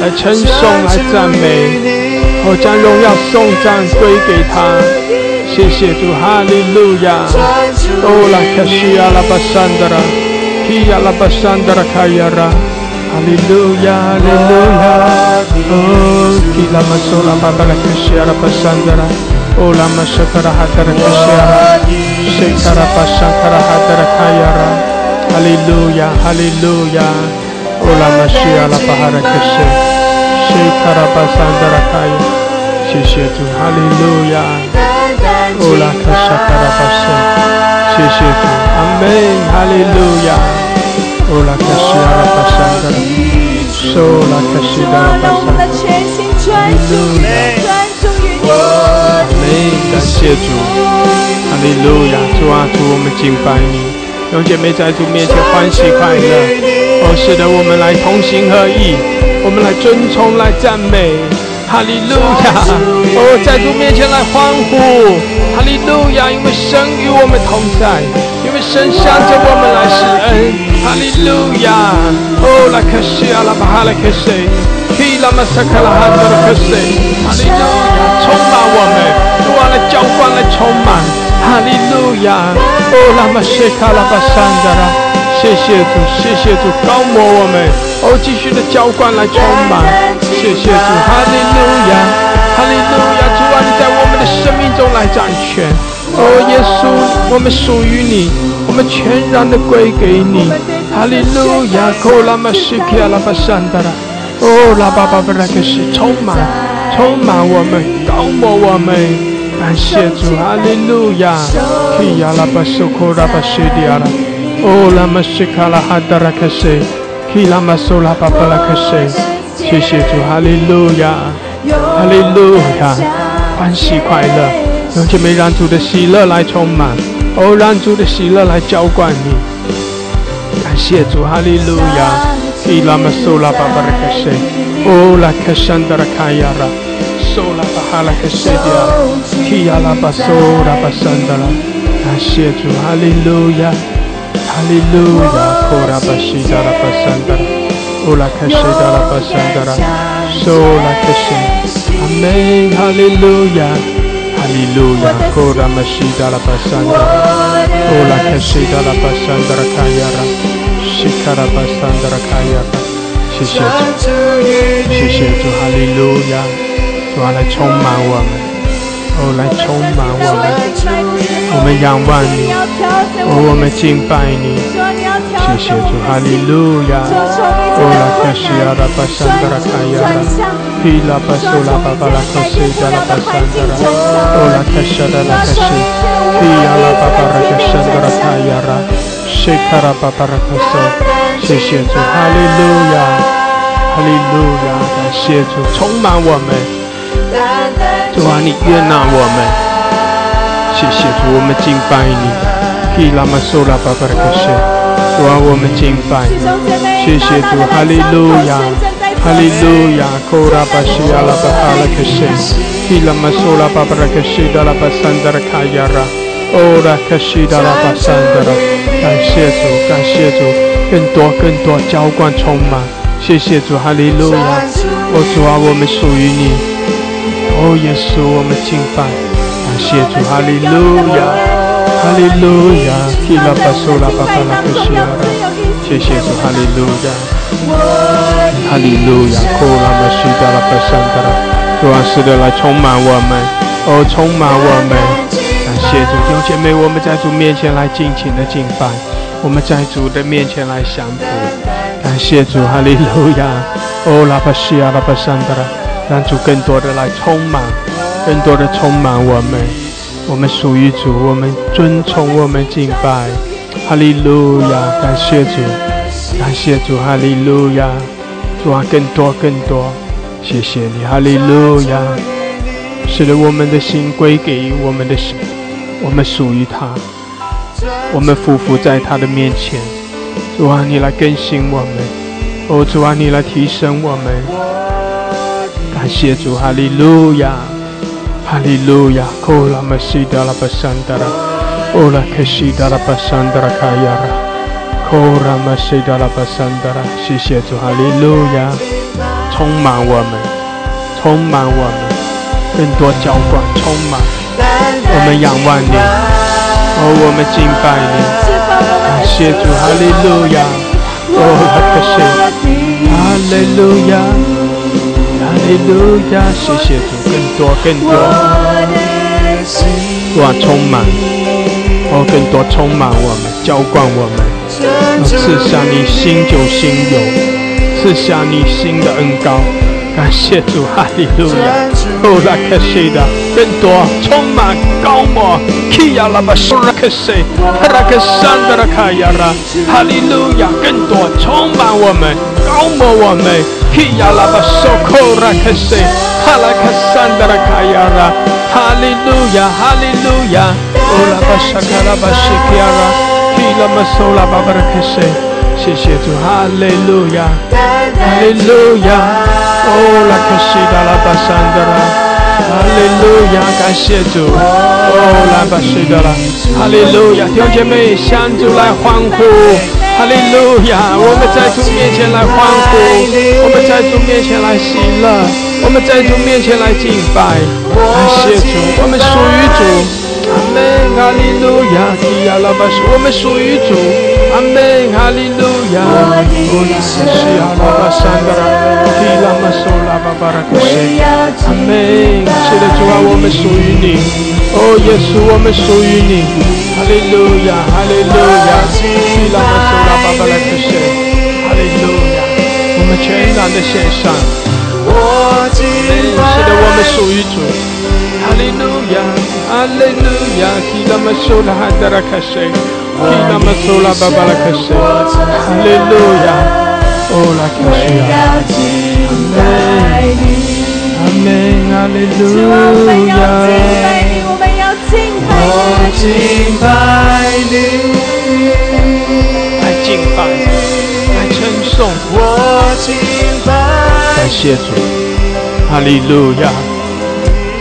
来称颂，来赞美，我，将荣耀颂赞归给他。谢谢主，哈利路亚！哦，拉卡西亚拉巴桑德拉。Kia la basandara kayara. Hallelujah, hallelujah. Oh, kila masola babala kashiara basandara. Oh, la masakara hadara kashiara. Shekara basakara hadara kayara. Hallelujah, hallelujah. Oh, la mashia la bahara kashi. Shekara basandara kaya. 谢谢主，哈利路亚。哦，拉卡沙卡拉巴塞，谢谢主，阿门，哈利路亚。哦，拉卡西阿拉巴山的，受拉卡西达拉巴让我们的山，全心专注于你，专注于你。阿门，感谢主，哈利路亚。主啊，主，我们敬拜你，兄姐妹在主面前欢喜快乐。哦，是的，我们来同心合意，我们来尊崇，来赞美。哈利路亚！哦，在主面前来欢呼，哈利路亚！因为神与我们同在，因为神向着我们来施恩，哈利路亚！哦，拉克西阿拉巴哈拉克西，基拉马萨卡拉哈德拉克西，哈利路亚！充满我们，主啊，来浇灌，来充满，哈利路亚！哦，拉马西卡拉巴山德拉。谢谢主，谢谢主，高摩我们，哦，继续的浇灌来充满，谢谢主，哈利路亚，哈利路亚，主啊，你在我们的生命中来掌权，哦，耶稣，我们属于你，我们全然的归给你，哈利路亚，科拉玛西基阿拉巴山达拉，哦，拉巴巴巴拉克西，充满，充满我们，高摩我们，感谢主，哈利路亚。基亚拉巴苏库拉巴西迪亚拉，哦拉玛西卡拉哈达拉克西，基拉玛苏拉巴巴拉克西。谢谢主，哈利路亚，哈利路亚，欢喜快乐，用姐妹让主的喜乐来充满，哦让主的喜乐来浇灌你。感谢主，哈利路亚。基拉玛苏拉巴巴拉克西，哦拉克山达拉卡亚拉。sola bahala kesedia kia la basora basandala ashetu hallelujah hallelujah kora bashida la basandara ola kesheda la basandara sola keshe amen hallelujah hallelujah kora mashida la basandara ola kesheda la basandara kayara shikara basandara kayara 谢谢主，谢谢主，哈利路亚。主啊，来充满我们，哦，来充满我们，我们仰望你，哦，我们敬拜你，谢谢主，哈利路亚，哦，拉克西亚拉巴山达拉卡亚拉，皮拉巴苏拉巴巴拉克西达拉巴山达拉，哦，拉克西达拉克西，皮亚拉巴巴拉克山达拉卡亚拉，西卡拉巴巴拉克西，谢谢主，哈利路亚，哈利路亚，感谢主，充满我们。主啊，你悦纳我们，谢谢主，我们敬拜你。基拉玛苏拉巴巴克谢，主啊，我们敬拜你，谢谢主，哈利路亚，哈利路亚，库拉巴西亚拉巴哈拉克谢，基拉玛苏拉巴巴克谢达拉巴桑达拉卡亚拉，欧拉克西达拉巴桑达拉，感谢主，感谢主，更多更多浇灌充满，谢谢主，哈利路亚，哦主啊，我们属于你。哦，耶稣，我们敬拜，感谢主，哈利路亚，哈利路亚，基拉巴苏拉巴巴拉克西拉，谢谢主，哈利路亚，哈利路亚，库拉玛西达拉巴山达拉，主啊，是的，来充满我们，哦，充满我们，感谢主，弟兄姐妹，我们在主面前来尽情的敬拜，我们在主的面前来降服，感谢主，哈利路亚，哦，拉巴西亚拉巴山达拉。让主更多的来充满，更多的充满我们。我们属于主，我们尊崇，我们敬拜。哈利路亚，感谢主，感谢主，哈利路亚。主啊，更多更多，谢谢你，哈利路亚。使得我们的心归给我们的神，我们属于他，我们匍匐在他的面前。主啊，你来更新我们，哦，主啊，你来提升我们。感谢主，哈利路亚，哈利路亚，库拉玛西达拉巴桑达拉，乌拉克西达拉巴桑达拉卡亚拉，库拉玛西达拉巴桑达拉，谢谢主，哈利路亚，充满我们，充满我们，更多浇灌，充满，我们仰望你，哦，我们敬拜你，感谢主，哈利路亚，哦，拉克西，哈利路亚。哈利路亚，谢谢主，更多更多，哇，充满，哦，更多充满我们，浇灌我们，赐下你新酒新油，赐下你新的恩膏，感谢主，哈利路亚，哦，拉克西的，更多充满高摩，基亚拉巴苏拉克西，哈拉克山的拉卡亚拉，哈利路亚，更多充满我们，高摩我们。Kia la basokora kese, hala kasandra kayara. Hallelujah, hallelujah. Ola bashakara bashikiara. Kila masola babara kese. 谢谢主，哈利路亚，哈利路亚。哦，拉克西达拉巴山德拉，哈利路亚，感谢主。哦，拉巴西达拉，哈利路亚，弟兄姐妹向主来欢呼。哈利路亚！我们在主面前来欢呼，我们在主面前来喜乐，我们在主面前来敬拜。感谢主，我们属于主。阿门！哈利路亚！基亚拉巴是我们属于主。阿门！哈利路亚！哦，拉西亚拉巴山达拉，基拉玛苏拉巴巴拉克西。阿门！是的，主啊，我们属于你。哦，耶稣，我们属于你。哈利路亚！哈利路亚！基拉玛苏。巴巴拉克谢，哈利路亚！我们全然的献上，是的，我们属于主，哈利路亚！哈利路亚，基拉达拉卡西，基拉玛苏拉巴巴拉卡西，哈利路亚，哦拉卡西亚，阿门，哈利路主啊，我们要敬拜亚。你，我们要敬拜我你。敬拜你，来敬拜，来称颂，我敬拜感谢主，哈利路亚，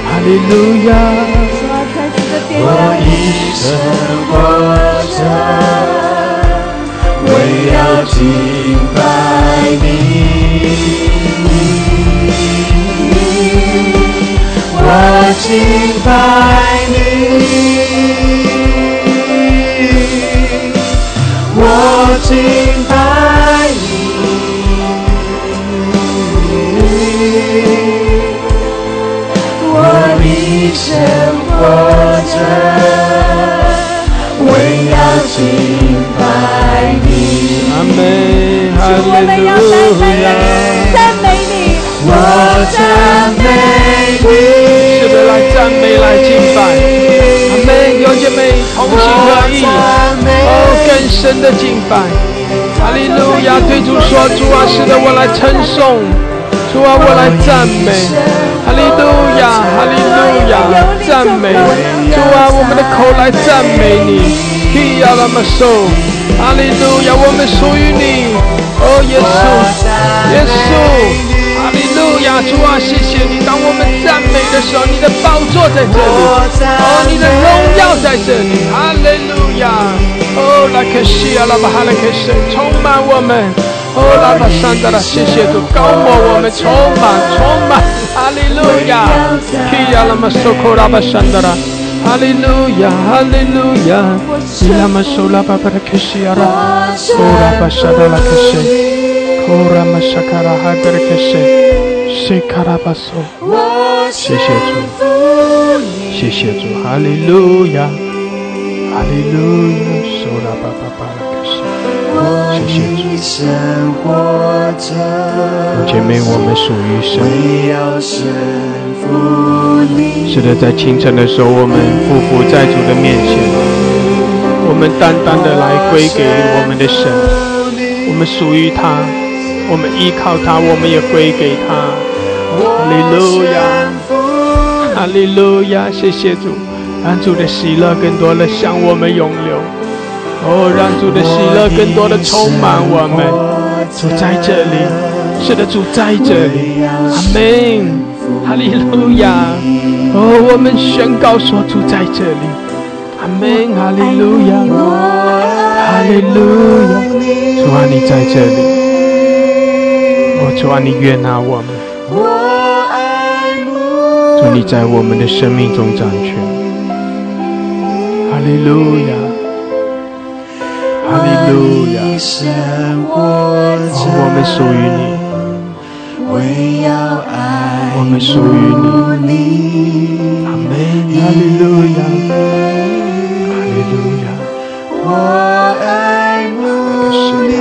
哈利路亚，我一生活着，为要敬拜你。我敬拜你，我敬拜你，我一生活着，为要敬拜你。阿门，哈主，我们要单单利路亚。的赞美你，我赞美你，是的，来赞美，来敬拜，阿门！有姐妹同心合意，哦，更深的敬拜，哈利路亚！对主说，主啊，是的，我来称颂，主啊，我来赞美，路亚，哈利路亚，赞美，主啊，我们的口来赞美你，基亚拉玛受，哈利路亚，我们属于你，哦，耶稣，耶稣。哈利路亚，主啊，谢谢你！当我们赞美的时候，你的宝座在这里，哦，你的荣耀在这里，哈利路亚！哦，拉克西亚拉巴哈拉克西，充满我们，哦，拉巴山达拉，谢谢主，高抹我们，充满，充满，哈利路亚！基亚拉玛索库拉巴山达拉，哈利路亚，哈利路亚！基拉玛索拉巴巴拉克西亚拉，哦，拉巴山达拉克西。Kora mashakara haberekeshe, shekarabaso。谢谢主，谢谢主，哈利路亚，哈利路亚，收拉巴巴巴拉克西，谢谢主。一生活着，姐妹，我们属于神。是的，在清晨的时候，我们匍匐在主的面前，我们单单的来归给我们的神，我们属于他，我们依靠他，我们也归给他。哈利路亚，哈利路亚，谢谢主，让主的喜乐更多的向我们涌流。哦，让主的喜乐更多的充满我们。主在这里，是的，主在这里。阿门，哈利路亚。哦，我们宣告说主在这里。阿门，哈利路亚，哈利路亚。主啊，你在这里。哦，主啊，你悦纳我们。主，你在我们的生命中掌权。哈利路亚，哈利路亚。哦，我们属于你。为要爱我们属于你。阿门，哈利路亚，哈利路亚。我爱慕你，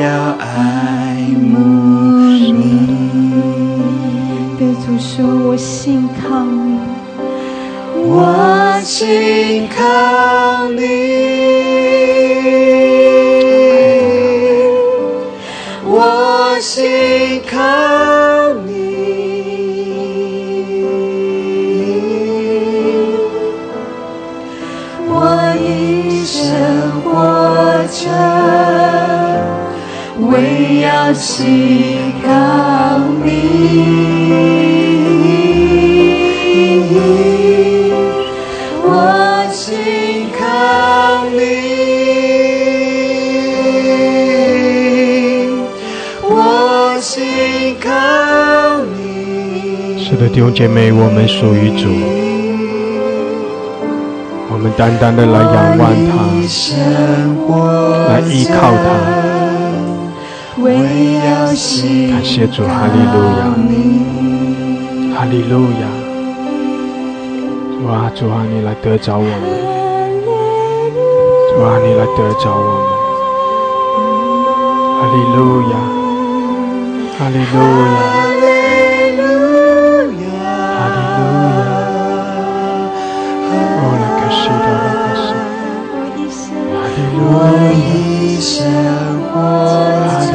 要爱慕你。对主说，我信靠你，我信靠你，为要信靠你。我信靠你，我信靠你。是的，弟兄姐妹，我们属于主，我们单单的来仰望他，来依靠他。感谢主，哈利路亚，哈利路亚。主啊，主啊，你来得着我们，主啊，你来得着我们，哈利路亚，哈利路亚，哈利路亚。哦，来开始的，来开始，哈利路亚，哈利路亚，谢谢主。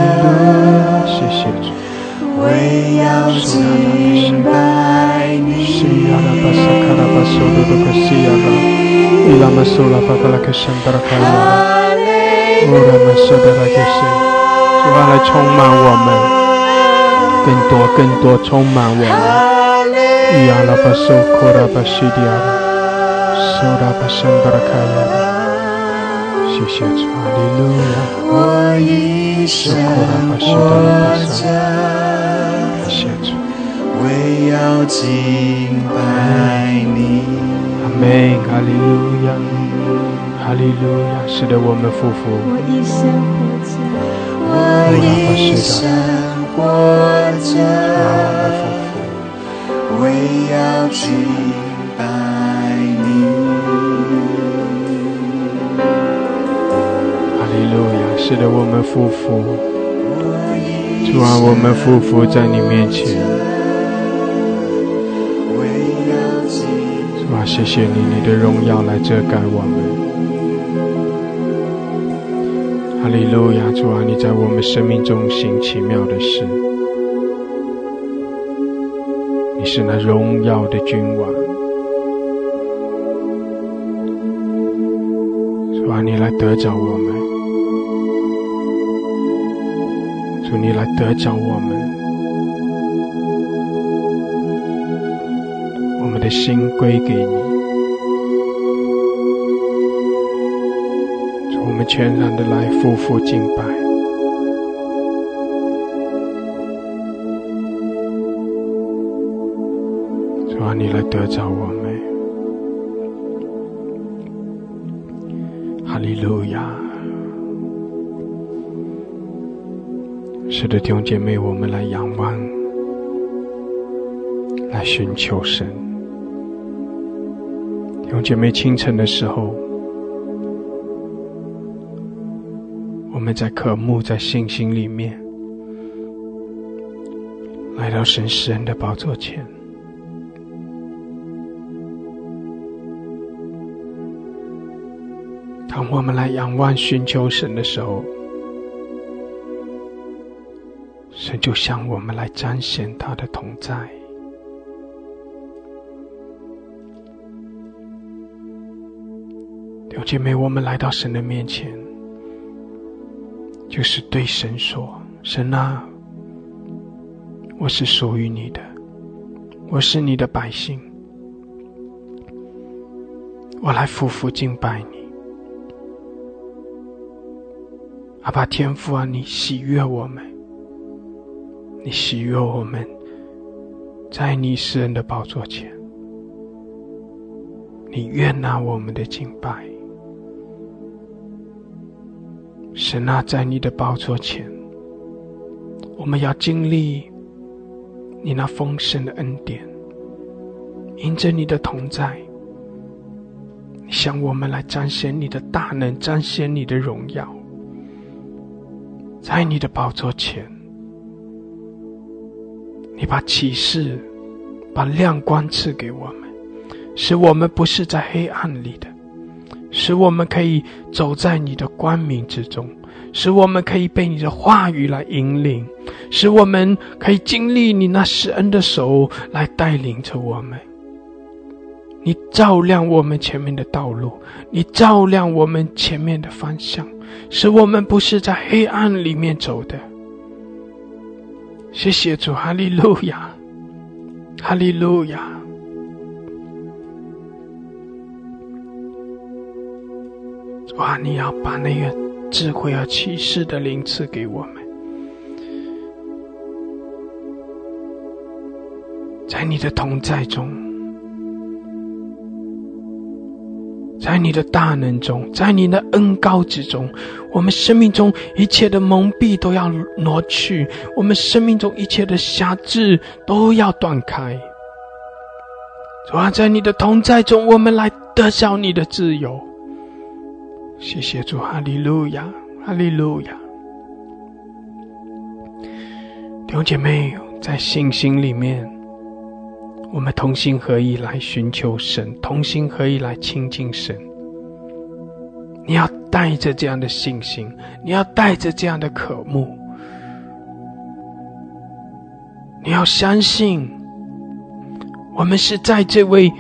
为要敬拜你，西亚拉巴萨卡拉巴索多多克西亚拉，伊拉玛索拉巴格拉克山达拉卡亚拉，乌拉玛索达拉克西，主啊来充满我们，更多更多充满我们，伊亚拉巴索库拉巴西迪亚拉，索拉巴山达拉卡拉，谢谢主，哈利路亚，我一生活着。为要敬拜你，阿门，哈利路亚，哈利路亚，是的，我们夫妇，我一生活着，我一生活着，为要敬路亚，是的，我们夫妇，主啊，我们夫妇在你面前。谢谢你，你的荣耀来遮盖我们。哈利路亚，主啊，你在我们生命中行奇妙的事。你是那荣耀的君王，主啊，你来得着我主你来得着我们。我们的心归给你，我们全然的来夫妇敬拜，是的，弟兄姐妹，我们来仰望，来寻求神。弟兄姐妹清晨的时候，我们在渴慕，在信心里面，来到神施恩的宝座前。当我们来仰望、寻求神的时候，神就向我们来彰显他的同在。姐妹，我们来到神的面前，就是对神说：“神啊，我是属于你的，我是你的百姓，我来夫妇敬拜你。阿爸天父啊，你喜悦我们，你喜悦我们，在你世人的宝座前，你悦纳我们的敬拜。”神啊，在你的宝座前，我们要经历你那丰盛的恩典，迎着你的同在，向我们来彰显你的大能，彰显你的荣耀。在你的宝座前，你把启示、把亮光赐给我们，使我们不是在黑暗里的。使我们可以走在你的光明之中，使我们可以被你的话语来引领，使我们可以经历你那施恩的手来带领着我们。你照亮我们前面的道路，你照亮我们前面的方向，使我们不是在黑暗里面走的。谢谢主，哈利路亚，哈利路亚。哇！你要把那个智慧和启示的灵赐给我们，在你的同在中，在你的大能中，在你的恩高之中，我们生命中一切的蒙蔽都要挪去，我们生命中一切的辖制都要断开。主啊，在你的同在中，我们来得着你的自由。谢谢主，哈利路亚，哈利路亚。弟兄姐妹，在信心里面，我们同心合意来寻求神，同心合意来亲近神。你要带着这样的信心，你要带着这样的渴慕，你要相信，我们是在这位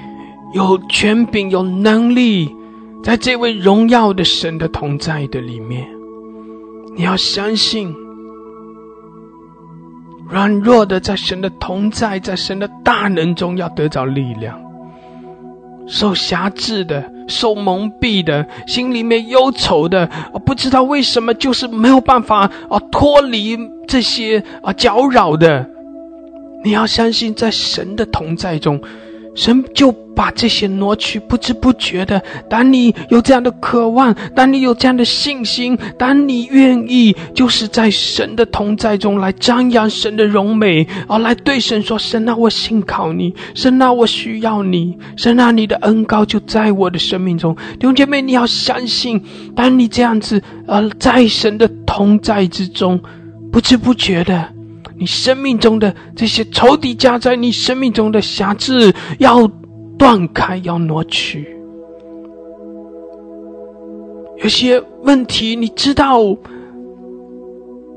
有权柄、有能力，在这位荣耀的神的同在的里面，你要相信。软弱的，在神的同在，在神的大能中，要得着力量；受辖制的，受蒙蔽的，心里面忧愁的，啊不知道为什么，就是没有办法啊脱离这些啊搅扰的。你要相信，在神的同在中。神就把这些挪去，不知不觉的。当你有这样的渴望，当你有这样的信心，当你愿意，就是在神的同在中来张扬神的荣美，而来对神说：“神啊，我信靠你；神啊，我需要你；神啊，你的恩高就在我的生命中。”弟兄姐妹，你要相信，当你这样子，呃，在神的同在之中，不知不觉的。你生命中的这些仇敌加在你生命中的瑕疵要断开，要挪去。有些问题你知道，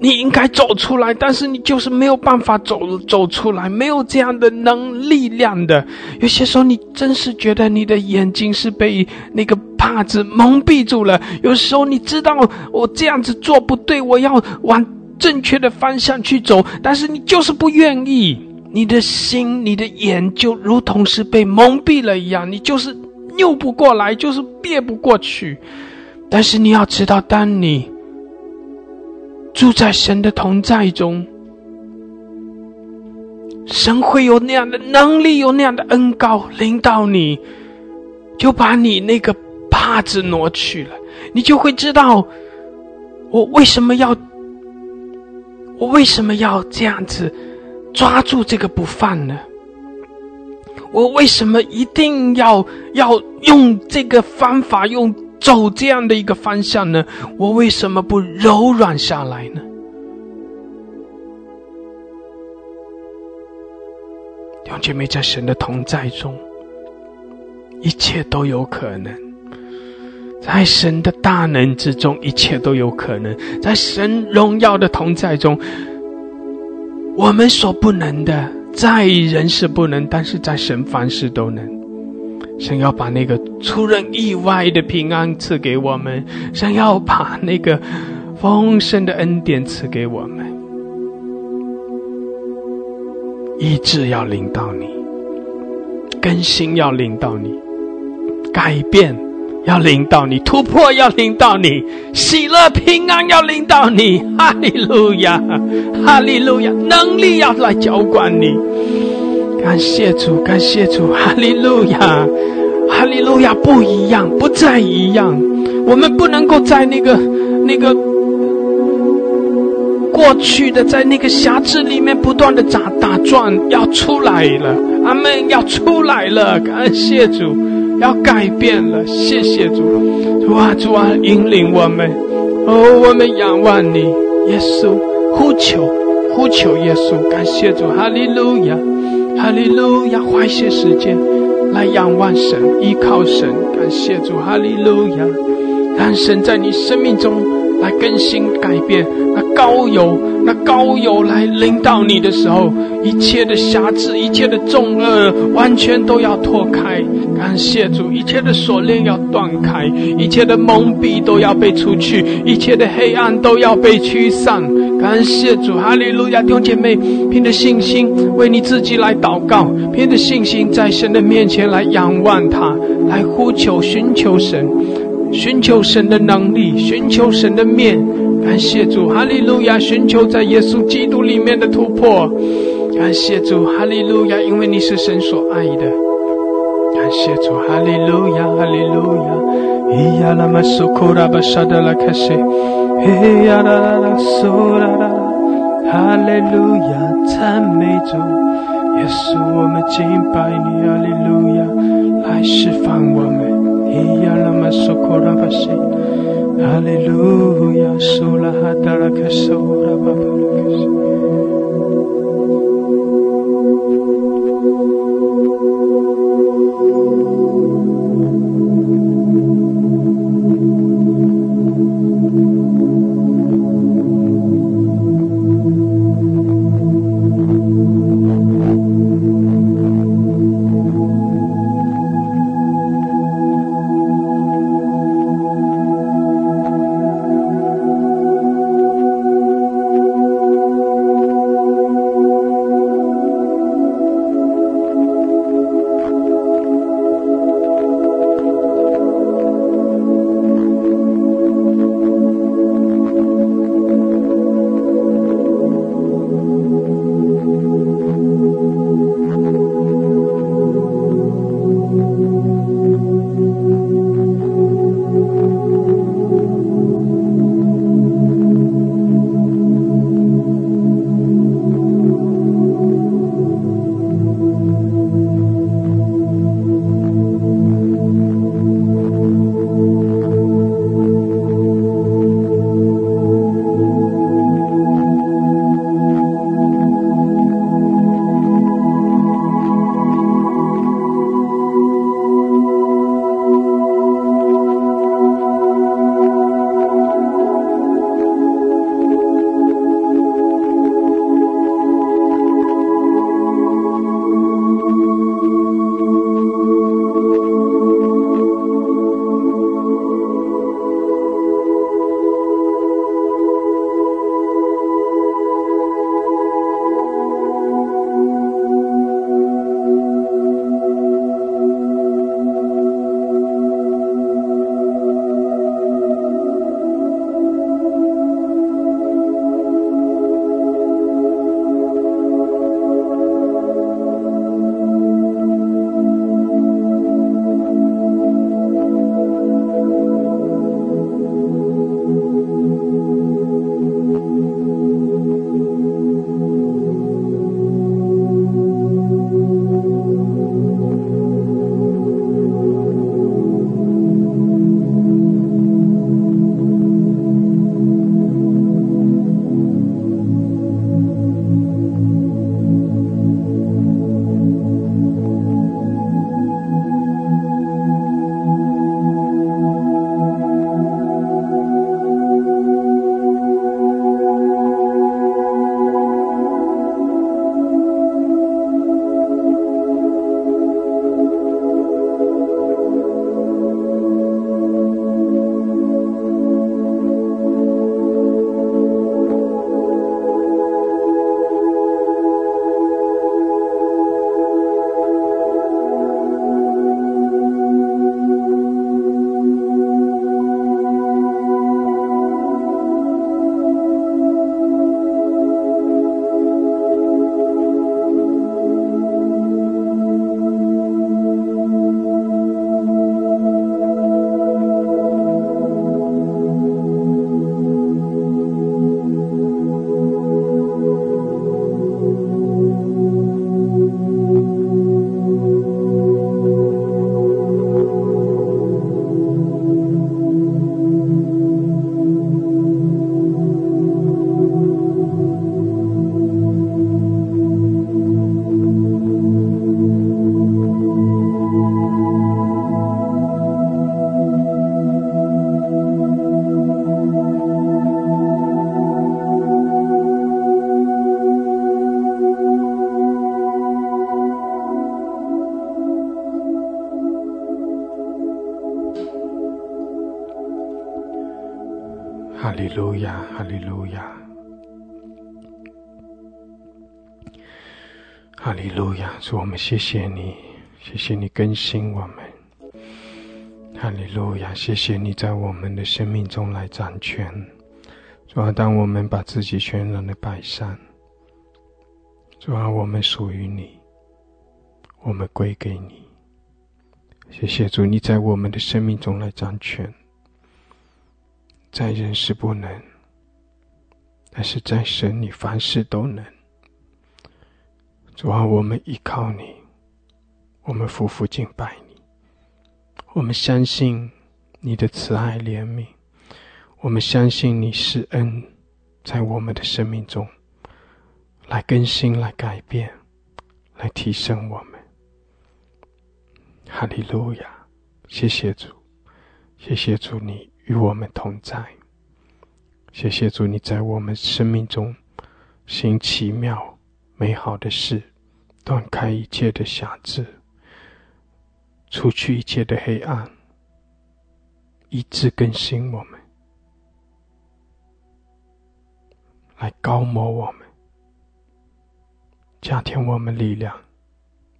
你应该走出来，但是你就是没有办法走走出来，没有这样的能力量的。有些时候你真是觉得你的眼睛是被那个帕子蒙蔽住了。有时候你知道我这样子做不对，我要往。正确的方向去走，但是你就是不愿意，你的心、你的眼就如同是被蒙蔽了一样，你就是拗不过来，就是别不过去。但是你要知道，当你住在神的同在中，神会有那样的能力，有那样的恩高领导你，就把你那个帕子挪去了，你就会知道我为什么要。我为什么要这样子抓住这个不放呢？我为什么一定要要用这个方法，用走这样的一个方向呢？我为什么不柔软下来呢？两姐妹，在神的同在中，一切都有可能。在神的大能之中，一切都有可能。在神荣耀的同在中，我们所不能的，在人是不能，但是在神凡事都能。神要把那个出人意外的平安赐给我们，神要把那个丰盛的恩典赐给我们。意志要领到你，更新要领到你，改变。要领导你突破，要领导你喜乐平安，要领导你哈利路亚，哈利路亚，能力要来浇灌你。感谢主，感谢主，哈利路亚，哈利路亚，不一样，不再一样。我们不能够在那个那个过去的，在那个辖制里面不断的打打转，要出来了，阿门，要出来了。感谢主。要改变了，谢谢主，主啊主啊，引领我们，哦，我们仰望你，耶稣，呼求呼求耶稣，感谢主，哈利路亚，哈利路亚，花一些时间来仰望神，依靠神，感谢主，哈利路亚，让神在你生命中。来更新改变，那高油，那高油来领导你的时候，一切的瑕疵，一切的重恶，完全都要脱开。感谢主，一切的锁链要断开，一切的蒙蔽都要被除去，一切的黑暗都要被驱散。感谢主，哈利路亚！弟兄姐妹，凭着信心为你自己来祷告，凭着信心在神的面前来仰望他，来呼求寻求神。寻求神的能力，寻求神的面，感谢主，哈利路亚！寻求在耶稣基督里面的突破，感谢主，哈利路亚！因为你是神所爱的，感谢主，哈利路亚，哈利路亚。咿呀啦嘛苏库拉巴沙达拉卡西，咿呀啦啦啦苏啦啦，哈利路亚，赞美主，耶稣，我们敬拜你，哈利路亚，来释放我们。咿呀啦嘛苏谢谢你，谢谢你更新我们。哈利路亚！谢谢你在我们的生命中来掌权。主啊，当我们把自己全然的摆上，主啊，我们属于你，我们归给你。谢谢主，你在我们的生命中来掌权。在人是不能，但是在神你凡事都能。主啊，我们依靠你，我们夫妇敬拜你，我们相信你的慈爱怜悯，我们相信你施恩在我们的生命中，来更新、来改变、来提升我们。哈利路亚！谢谢主，谢谢主，你与我们同在。谢谢主，你在我们生命中行奇妙。美好的事，断开一切的瑕疵，除去一切的黑暗，一致更新我们，来高摩我们，加添我们力量，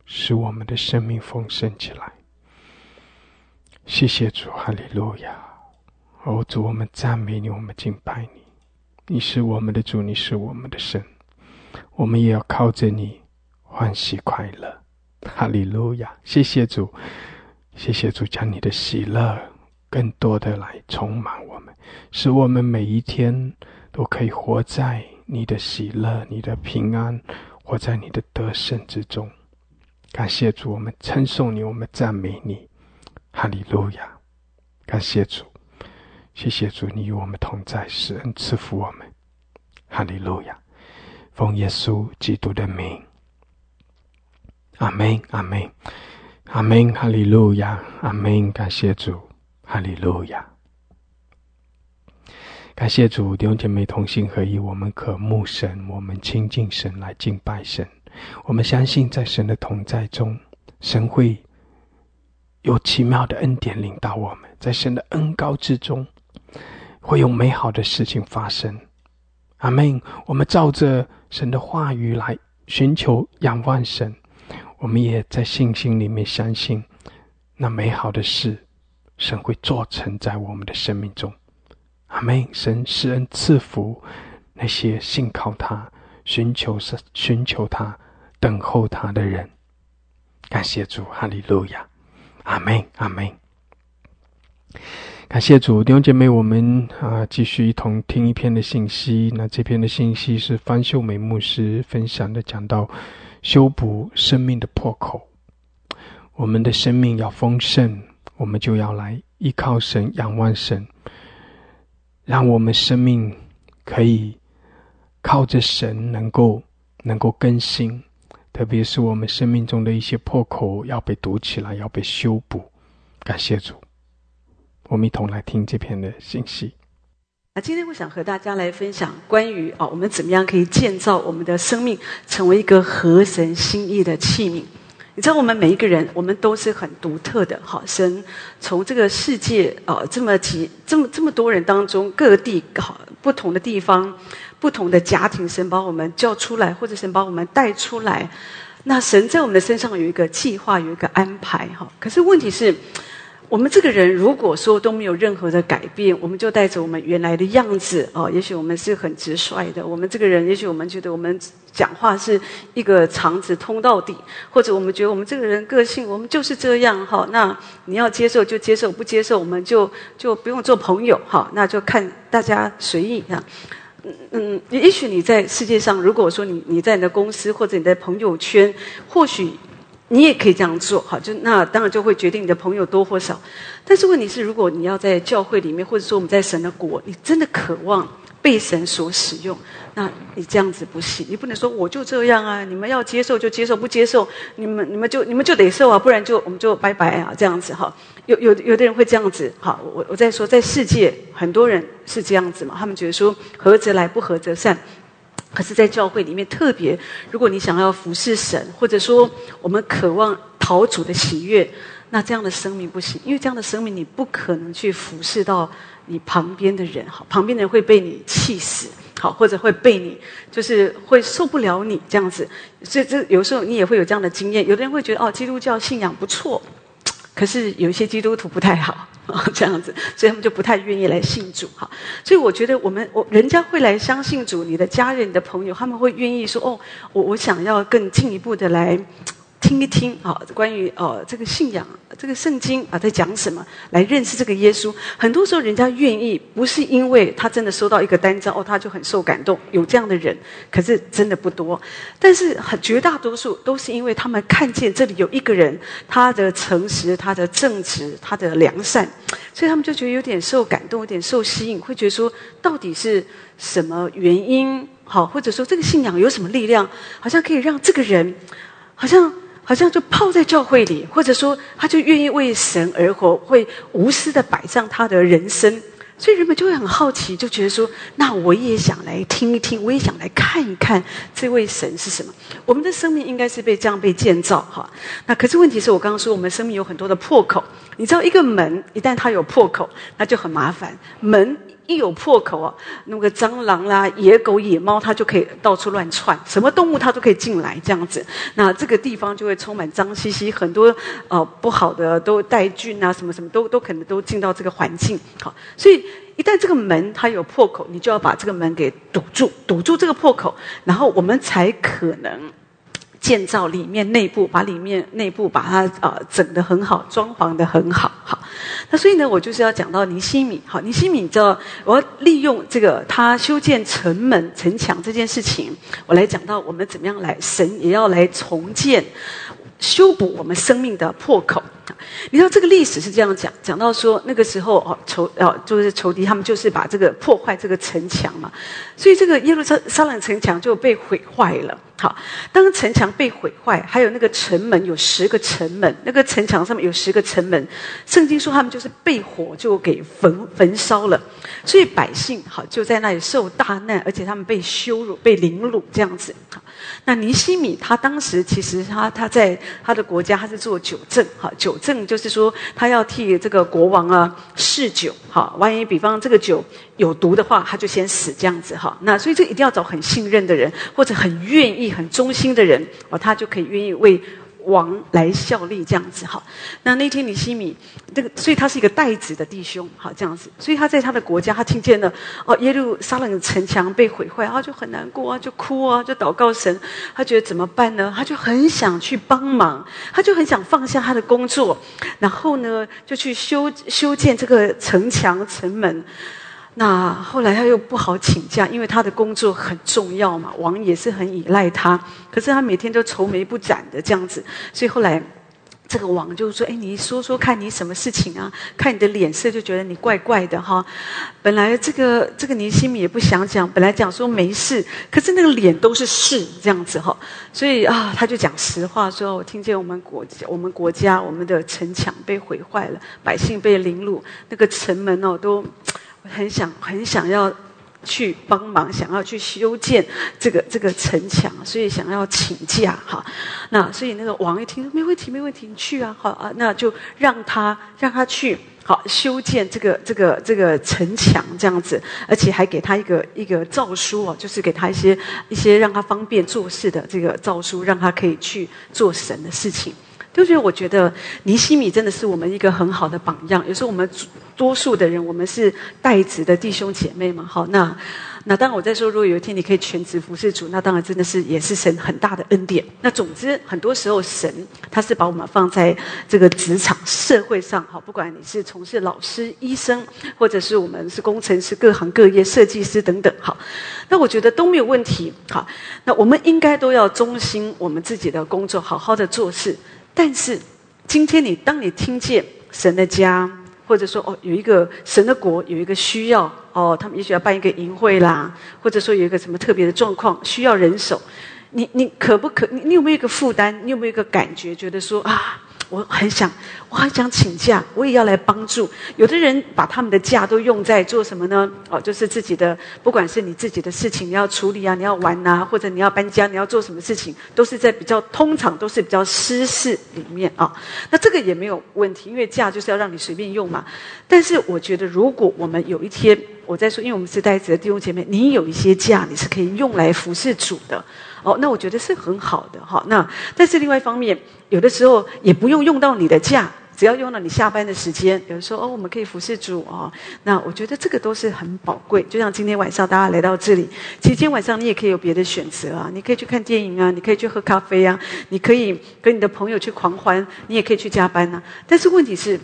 使我们的生命丰盛起来。谢谢主，哈利路亚！哦，主，我们赞美你，我们敬拜你，你是我们的主，你是我们的神。我们也要靠着你欢喜快乐，哈利路亚！谢谢主，谢谢主，将你的喜乐更多的来充满我们，使我们每一天都可以活在你的喜乐、你的平安，活在你的得胜之中。感谢主，我们称颂你，我们赞美你，哈利路亚！感谢主，谢谢主，你与我们同在，施恩赐福我们，哈利路亚。奉耶稣基督的名，阿门，阿门，阿门，哈利路亚，阿门，感谢主，哈利路亚，感谢主，弟兄姐妹同心合一，我们渴慕神，我们亲近神来敬拜神，我们相信在神的同在中，神会有奇妙的恩典领导我们，在神的恩高之中，会有美好的事情发生。阿门！我们照着神的话语来寻求仰望神，我们也在信心里面相信，那美好的事，神会做成在我们的生命中。阿门！神施恩赐福那些信靠他、寻求神、寻求他、等候他的人。感谢主，哈利路亚！阿门！阿门！感谢主，弟兄姐妹，我们啊继续一同听一篇的信息。那这篇的信息是方秀美牧师分享的，讲到修补生命的破口。我们的生命要丰盛，我们就要来依靠神、仰望神，让我们生命可以靠着神能够能够更新。特别是我们生命中的一些破口要被堵起来，要被修补。感谢主。我们一同来听这篇的信息。那今天我想和大家来分享关于啊，我们怎么样可以建造我们的生命，成为一个合神心意的器皿。你知道，我们每一个人，我们都是很独特的。好，神从这个世界啊，这么几这么这么多人当中，各地好不同的地方，不同的家庭，神把我们叫出来，或者神把我们带出来。那神在我们的身上有一个计划，有一个安排。哈，可是问题是。我们这个人如果说都没有任何的改变，我们就带着我们原来的样子哦。也许我们是很直率的，我们这个人，也许我们觉得我们讲话是一个肠子通到底，或者我们觉得我们这个人个性，我们就是这样哈。那你要接受就接受，不接受我们就就不用做朋友哈。那就看大家随意哈。嗯嗯，也许你在世界上，如果说你你在你的公司或者你在朋友圈，或许。你也可以这样做，好，就那当然就会决定你的朋友多或少。但是问题是，如果你要在教会里面，或者说我们在神的国，你真的渴望被神所使用，那你这样子不行。你不能说我就这样啊，你们要接受就接受，不接受你们你们就你们就得受啊，不然就我们就拜拜啊，这样子哈。有有有的人会这样子，好，我我在说，在世界很多人是这样子嘛，他们觉得说合则来，不合则散。可是，在教会里面，特别如果你想要服侍神，或者说我们渴望讨主的喜悦，那这样的生命不行，因为这样的生命你不可能去服侍到你旁边的人，好，旁边的人会被你气死，好，或者会被你就是会受不了你这样子。所以这有时候你也会有这样的经验，有的人会觉得哦，基督教信仰不错。可是有一些基督徒不太好啊，这样子，所以他们就不太愿意来信主哈。所以我觉得我们我人家会来相信主，你的家人、你的朋友，他们会愿意说：“哦，我我想要更进一步的来听一听啊，关于哦这个信仰，这个圣经啊在讲什么，来认识这个耶稣。很多时候，人家愿意不是因为他真的收到一个单张哦，他就很受感动。有这样的人，可是真的不多。但是很绝大多数都是因为他们看见这里有一个人，他的诚实、他的正直、他的良善，所以他们就觉得有点受感动，有点受吸引，会觉得说，到底是什么原因？好，或者说这个信仰有什么力量，好像可以让这个人，好像。好像就泡在教会里，或者说他就愿意为神而活，会无私的摆上他的人生，所以人们就会很好奇，就觉得说：那我也想来听一听，我也想来看一看这位神是什么。我们的生命应该是被这样被建造哈。那可是问题是我刚刚说，我们生命有很多的破口。你知道，一个门一旦它有破口，那就很麻烦。门。一有破口啊，那个蟑螂啦、野狗、野猫，它就可以到处乱窜，什么动物它都可以进来，这样子，那这个地方就会充满脏兮兮，很多呃不好的都带菌啊，什么什么都都可能都进到这个环境。好，所以一旦这个门它有破口，你就要把这个门给堵住，堵住这个破口，然后我们才可能。建造里面内部，把里面内部把它呃整得很好，装潢得很好，好。那所以呢，我就是要讲到尼西米，好，尼西米你知道我要利用这个他修建城门城墙这件事情，我来讲到我们怎么样来神也要来重建。修补我们生命的破口，你知道这个历史是这样讲，讲到说那个时候哦仇哦就是仇敌他们就是把这个破坏这个城墙嘛，所以这个耶路撒撒冷城墙就被毁坏了。好，当城墙被毁坏，还有那个城门有十个城门，那个城墙上面有十个城门，圣经说他们就是被火就给焚焚烧了，所以百姓好就在那里受大难，而且他们被羞辱、被凌辱这样子。那尼西米他当时其实他他在他的国家他是做酒政，哈，酒正就是说他要替这个国王啊试酒，哈，万一比方这个酒有毒的话，他就先死这样子，哈。那所以这一定要找很信任的人，或者很愿意。很忠心的人哦，他就可以愿意为王来效力这样子哈。那那天尼西米这个，所以他是一个代子的弟兄哈，这样子。所以他在他的国家，他听见了哦，耶路撒冷城墙被毁坏，他就很难过啊，就哭啊，就祷告神。他觉得怎么办呢？他就很想去帮忙，他就很想放下他的工作，然后呢，就去修修建这个城墙城门。那后来他又不好请假，因为他的工作很重要嘛，王也是很依赖他。可是他每天都愁眉不展的这样子，所以后来这个王就说：“哎，你说说看你什么事情啊？看你的脸色就觉得你怪怪的哈。”本来这个这个尼西米也不想讲，本来讲说没事，可是那个脸都是事这样子哈。所以啊，他就讲实话，说我听见我们国我们国家我们的城墙被毁坏了，百姓被凌辱，那个城门哦都。很想很想要去帮忙，想要去修建这个这个城墙，所以想要请假哈。那所以那个王一听没问题，没问题，你去啊，好啊，那就让他让他去好修建这个这个这个城墙这样子，而且还给他一个一个诏书哦，就是给他一些一些让他方便做事的这个诏书，让他可以去做神的事情。就是我觉得尼西米真的是我们一个很好的榜样。有时候我们多数的人，我们是代职的弟兄姐妹嘛。好，那那当然我在说，如果有一天你可以全职服侍主，那当然真的是也是神很大的恩典。那总之，很多时候神他是把我们放在这个职场社会上，好，不管你是从事老师、医生，或者是我们是工程师、各行各业、设计师等等，好，那我觉得都没有问题。好，那我们应该都要忠心我们自己的工作，好好的做事。但是，今天你当你听见神的家，或者说哦，有一个神的国，有一个需要哦，他们也许要办一个营会啦，或者说有一个什么特别的状况需要人手，你你可不可？你你有没有一个负担？你有没有一个感觉？觉得说啊？我很想，我很想请假，我也要来帮助。有的人把他们的假都用在做什么呢？哦，就是自己的，不管是你自己的事情你要处理啊，你要玩呐，或者你要搬家，你要做什么事情，都是在比较通常都是比较私事里面啊。那这个也没有问题，因为假就是要让你随便用嘛。但是我觉得，如果我们有一天，我在说，因为我们是带子的弟兄姐妹，你有一些假，你是可以用来服侍主的。哦，那我觉得是很好的哈。那但是另外一方面，有的时候也不用用到你的假，只要用到你下班的时间，有的时候哦，我们可以服侍主啊。那我觉得这个都是很宝贵。就像今天晚上大家来到这里，其实今天晚上你也可以有别的选择啊，你可以去看电影啊，你可以去喝咖啡啊，你可以跟你的朋友去狂欢，你也可以去加班啊。但是问题是。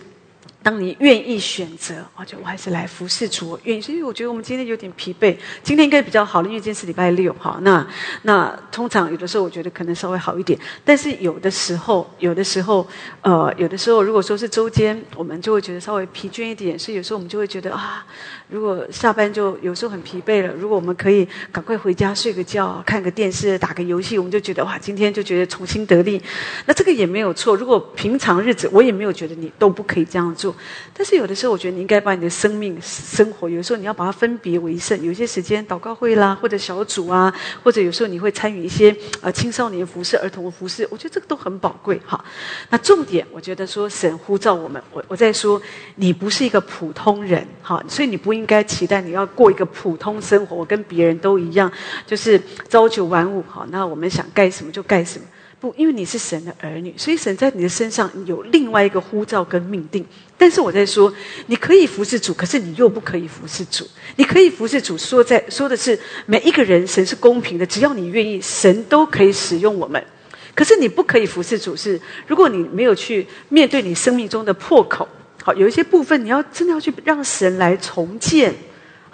当你愿意选择，我就我还是来服侍主，愿意。所以我觉得我们今天有点疲惫，今天应该比较好了，因为今天是礼拜六，哈。那那通常有的时候我觉得可能稍微好一点，但是有的时候，有的时候，呃，有的时候如果说是周间，我们就会觉得稍微疲倦一点，所以有时候我们就会觉得啊，如果下班就有时候很疲惫了，如果我们可以赶快回家睡个觉，看个电视，打个游戏，我们就觉得哇，今天就觉得重新得力。那这个也没有错。如果平常日子，我也没有觉得你都不可以这样做。但是有的时候，我觉得你应该把你的生命生活，有时候你要把它分别为圣。有些时间祷告会啦，或者小组啊，或者有时候你会参与一些呃青少年服饰、儿童服饰，我觉得这个都很宝贵哈。那重点，我觉得说神呼召我们，我我在说你不是一个普通人哈，所以你不应该期待你要过一个普通生活，我跟别人都一样，就是朝九晚五哈。那我们想干什么就干什么。不，因为你是神的儿女，所以神在你的身上有另外一个呼召跟命定。但是我在说，你可以服侍主，可是你又不可以服侍主。你可以服侍主，说在说的是每一个人，神是公平的，只要你愿意，神都可以使用我们。可是你不可以服侍主，是如果你没有去面对你生命中的破口，好，有一些部分你要真的要去让神来重建。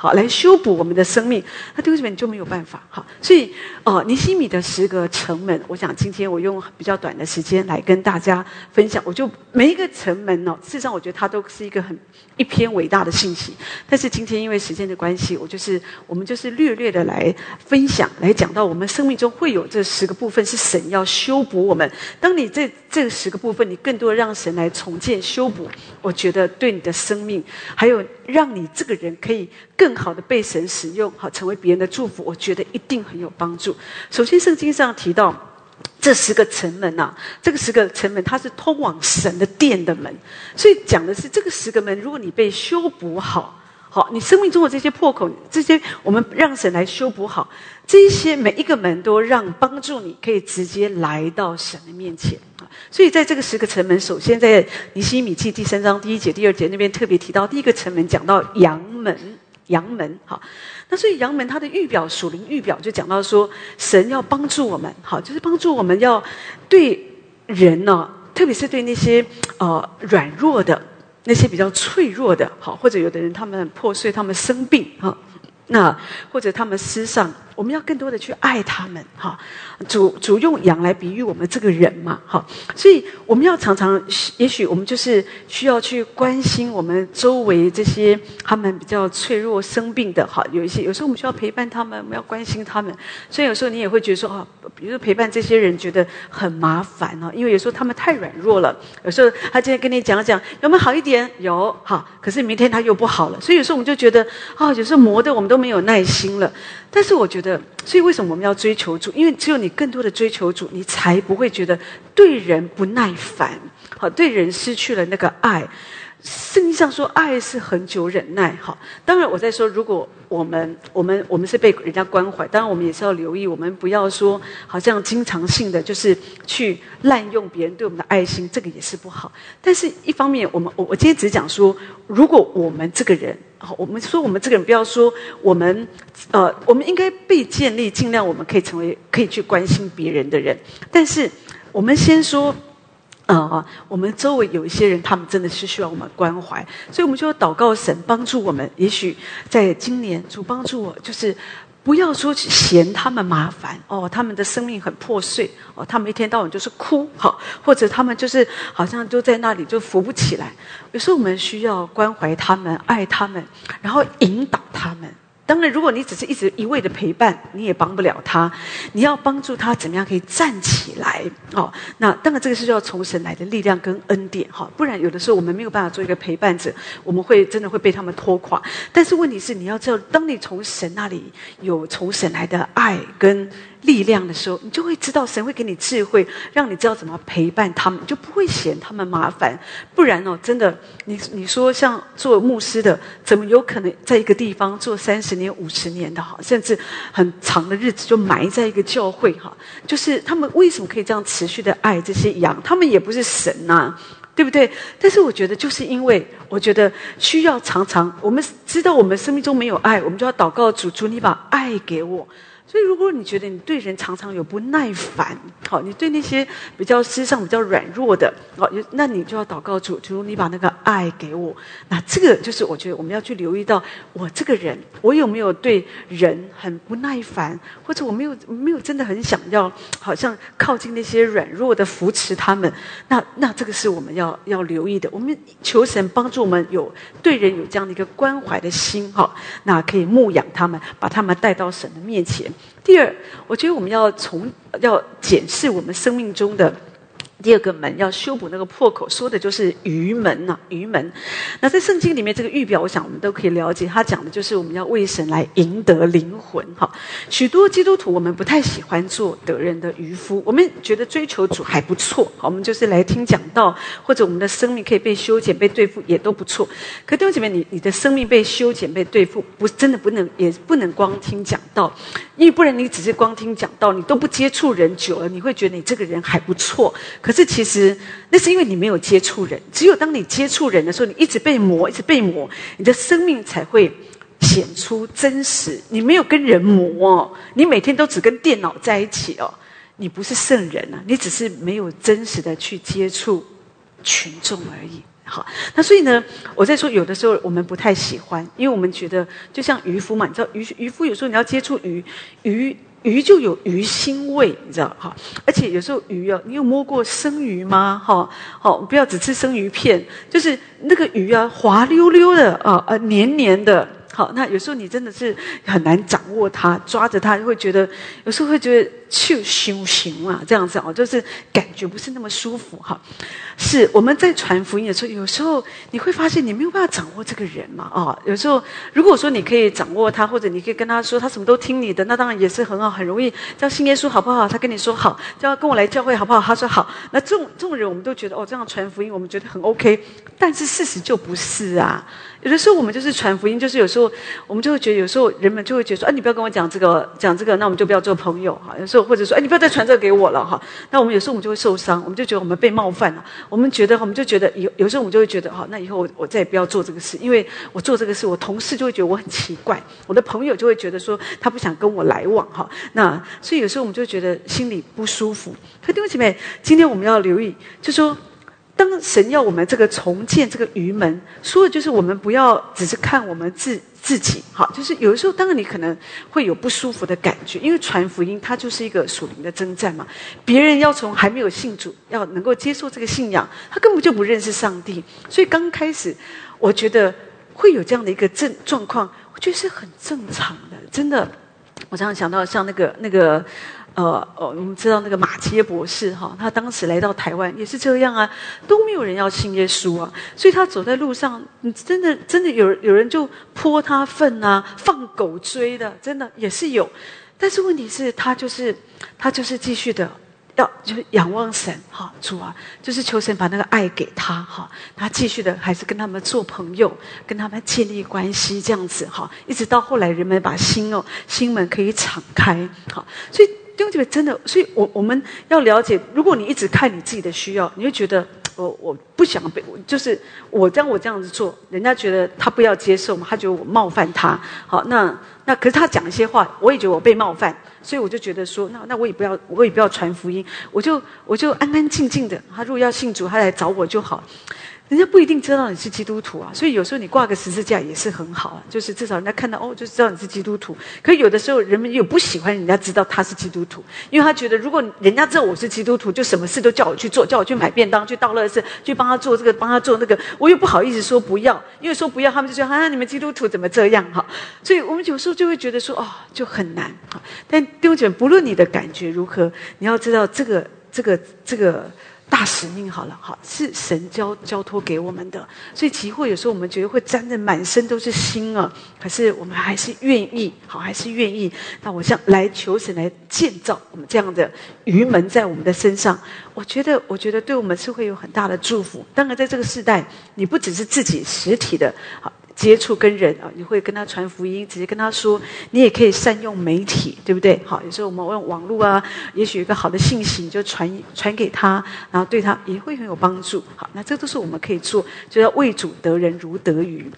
好，来修补我们的生命，那丢这边就没有办法。好，所以哦，尼西米的十个城门，我想今天我用比较短的时间来跟大家分享。我就每一个城门呢，事实上我觉得它都是一个很一篇伟大的信息。但是今天因为时间的关系，我就是我们就是略略的来分享，来讲到我们生命中会有这十个部分是神要修补我们。当你这这十个部分，你更多让神来重建修补，我觉得对你的生命，还有让你这个人可以更。好的被神使用，好成为别人的祝福，我觉得一定很有帮助。首先，圣经上提到这十个城门呐，这个十个城门它是通往神的殿的门，所以讲的是这个十个门，如果你被修补好，好，你生命中的这些破口，这些我们让神来修补好，这些每一个门都让帮助你可以直接来到神的面前啊。所以在这个十个城门，首先在尼西米记第三章第一节、第二节那边特别提到，第一个城门讲到阳门。阳门，好，那所以阳门它的预表属灵预表就讲到说，神要帮助我们，好，就是帮助我们要对人呢，特别是对那些呃软弱的、那些比较脆弱的，好，或者有的人他们破碎，他们生病，哈。那或者他们失丧，我们要更多的去爱他们，哈。主主用羊来比喻我们这个人嘛，哈。所以我们要常常，也许我们就是需要去关心我们周围这些他们比较脆弱、生病的，哈。有一些有时候我们需要陪伴他们，我们要关心他们。所以有时候你也会觉得说，啊，比如说陪伴这些人觉得很麻烦哦，因为有时候他们太软弱了。有时候他今天跟你讲讲有没有好一点，有好，可是明天他又不好了。所以有时候我们就觉得，啊，有时候磨的我们都。都没有耐心了，但是我觉得，所以为什么我们要追求主？因为只有你你更多的追求主，你才不会觉得对人不耐烦，好，对人失去了那个爱。圣经上说，爱是恒久忍耐。好，当然我在说，如果我们我们我们是被人家关怀，当然我们也是要留意，我们不要说好像经常性的就是去滥用别人对我们的爱心，这个也是不好。但是一方面，我们我我今天只讲说，如果我们这个人，我们说我们这个人不要说我们，呃，我们应该被建立，尽量我们可以成为可以去关心别人的人。但是我们先说。啊，我们周围有一些人，他们真的是需要我们关怀，所以我们就要祷告神帮助我们。也许在今年，主帮助我，就是不要说去嫌他们麻烦哦，他们的生命很破碎哦，他们一天到晚就是哭 好，或者他们就是好像就在那里就扶不起来。有时候我们需要关怀他们，爱他们，然后引导他们。当然，如果你只是一直一味的陪伴，你也帮不了他。你要帮助他怎么样可以站起来？哦，那当然这个是要从神来的力量跟恩典哈，不然有的时候我们没有办法做一个陪伴者，我们会真的会被他们拖垮。但是问题是，你要知道，当你从神那里有从神来的爱跟力量的时候，你就会知道神会给你智慧，让你知道怎么陪伴他们，就不会嫌他们麻烦。不然哦，真的，你你说像做牧师的，怎么有可能在一个地方做三十年、五十年的哈，甚至很长的日子就埋在一个教会哈？就是他们为什么可以这样持续的爱这些羊？他们也不是神呐。对不对？但是我觉得，就是因为我觉得需要常常，我们知道我们生命中没有爱，我们就要祷告主，主你把爱给我。所以，如果你觉得你对人常常有不耐烦，好，你对那些比较世上比较软弱的，好，那你就要祷告主，求你把那个爱给我。那这个就是我觉得我们要去留意到，我这个人，我有没有对人很不耐烦，或者我没有没有真的很想要，好像靠近那些软弱的扶持他们。那那这个是我们要要留意的。我们求神帮助我们有对人有这样的一个关怀的心，哈，那可以牧养他们，把他们带到神的面前。第二，我觉得我们要从要检视我们生命中的。第二个门要修补那个破口，说的就是鱼门呐，鱼门。那在圣经里面，这个预表，我想我们都可以了解。他讲的就是我们要为神来赢得灵魂。哈，许多基督徒我们不太喜欢做得人的渔夫，我们觉得追求主还不错。好，我们就是来听讲道，或者我们的生命可以被修剪、被对付，也都不错。可弟兄姐妹，你你的生命被修剪、被对付，不真的不能，也不能光听讲道，因为不然你只是光听讲道，你都不接触人久了，你会觉得你这个人还不错。可是其实，那是因为你没有接触人。只有当你接触人的时候，你一直被磨，一直被磨，你的生命才会显出真实。你没有跟人磨，哦你每天都只跟电脑在一起哦，你不是圣人啊，你只是没有真实的去接触群众而已。好，那所以呢，我在说，有的时候我们不太喜欢，因为我们觉得就像渔夫嘛，你知道渔渔夫有时候你要接触鱼，鱼。鱼就有鱼腥味，你知道哈？而且有时候鱼啊，你有摸过生鱼吗？哈，好，不要只吃生鱼片，就是那个鱼啊，滑溜溜的啊，呃，黏黏的。好，那有时候你真的是很难掌握它，抓着它会觉得，有时候会觉得就修行啊，这样子哦，就是感觉不是那么舒服哈。是我们在传福音的时候，有时候你会发现你没有办法掌握这个人嘛，哦，有时候如果说你可以掌握他，或者你可以跟他说他什么都听你的，那当然也是很好，很容易叫信耶稣好不好？他跟你说好，叫跟我来教会好不好？他说好，那这种这种人我们都觉得哦，这样传福音我们觉得很 OK，但是事实就不是啊。有的时候我们就是传福音，就是有时候我们就会觉得，有时候人们就会觉得说，哎，你不要跟我讲这个，讲这个，那我们就不要做朋友哈。有时候或者说，哎，你不要再传这个给我了哈。那我们有时候我们就会受伤，我们就觉得我们被冒犯了。我们觉得，我们就觉得有有时候我们就会觉得，哈，那以后我我再也不要做这个事，因为我做这个事，我同事就会觉得我很奇怪，我的朋友就会觉得说他不想跟我来往哈。那所以有时候我们就觉得心里不舒服。可弟兄姐妹，今天我们要留意，就说。当神要我们这个重建这个鱼门，说的就是我们不要只是看我们自自己，好，就是有的时候，当然你可能会有不舒服的感觉，因为传福音它就是一个属灵的征战嘛。别人要从还没有信主，要能够接受这个信仰，他根本就不认识上帝，所以刚开始，我觉得会有这样的一个症状况，我觉得是很正常的，真的。我常常想到像那个那个。呃呃，我们知道那个马杰博士哈，他当时来到台湾也是这样啊，都没有人要信耶稣啊，所以他走在路上，你真的真的有有人就泼他粪啊，放狗追的，真的也是有。但是问题是，他就是他就是继续的要就是仰望神哈，主啊，就是求神把那个爱给他哈，他继续的还是跟他们做朋友，跟他们建立关系这样子哈，一直到后来人们把心哦心门可以敞开哈，所以。弟兄姐妹，真的，所以我我们要了解，如果你一直看你自己的需要，你会觉得我我不想被，就是我这样我这样子做，人家觉得他不要接受嘛，他觉得我冒犯他。好，那那可是他讲一些话，我也觉得我被冒犯，所以我就觉得说，那那我也不要，我也不要传福音，我就我就安安静静的。他如果要信主，他来找我就好。人家不一定知道你是基督徒啊，所以有时候你挂个十字架也是很好啊，就是至少人家看到哦，就知道你是基督徒。可有的时候人们又不喜欢人家知道他是基督徒，因为他觉得如果人家知道我是基督徒，就什么事都叫我去做，叫我去买便当、去倒乐事、去帮他做这个、帮他做那个，我又不好意思说不要，因为说不要，他们就说啊，你们基督徒怎么这样哈？所以我们有时候就会觉得说哦，就很难哈但弟兄姐妹，不论你的感觉如何，你要知道这个、这个、这个。大使命好了，好是神交交托给我们的，所以集会有时候我们觉得会沾的满身都是心啊，可是我们还是愿意，好还是愿意。那我想来求神来建造我们这样的鱼门在我们的身上，我觉得我觉得对我们是会有很大的祝福。当然在这个时代，你不只是自己实体的好。接触跟人啊，你会跟他传福音，直接跟他说。你也可以善用媒体，对不对？好，有时候我们用网络啊，也许有一个好的信息，你就传传给他，然后对他也会很有帮助。好，那这都是我们可以做，就要为主得人如得鱼。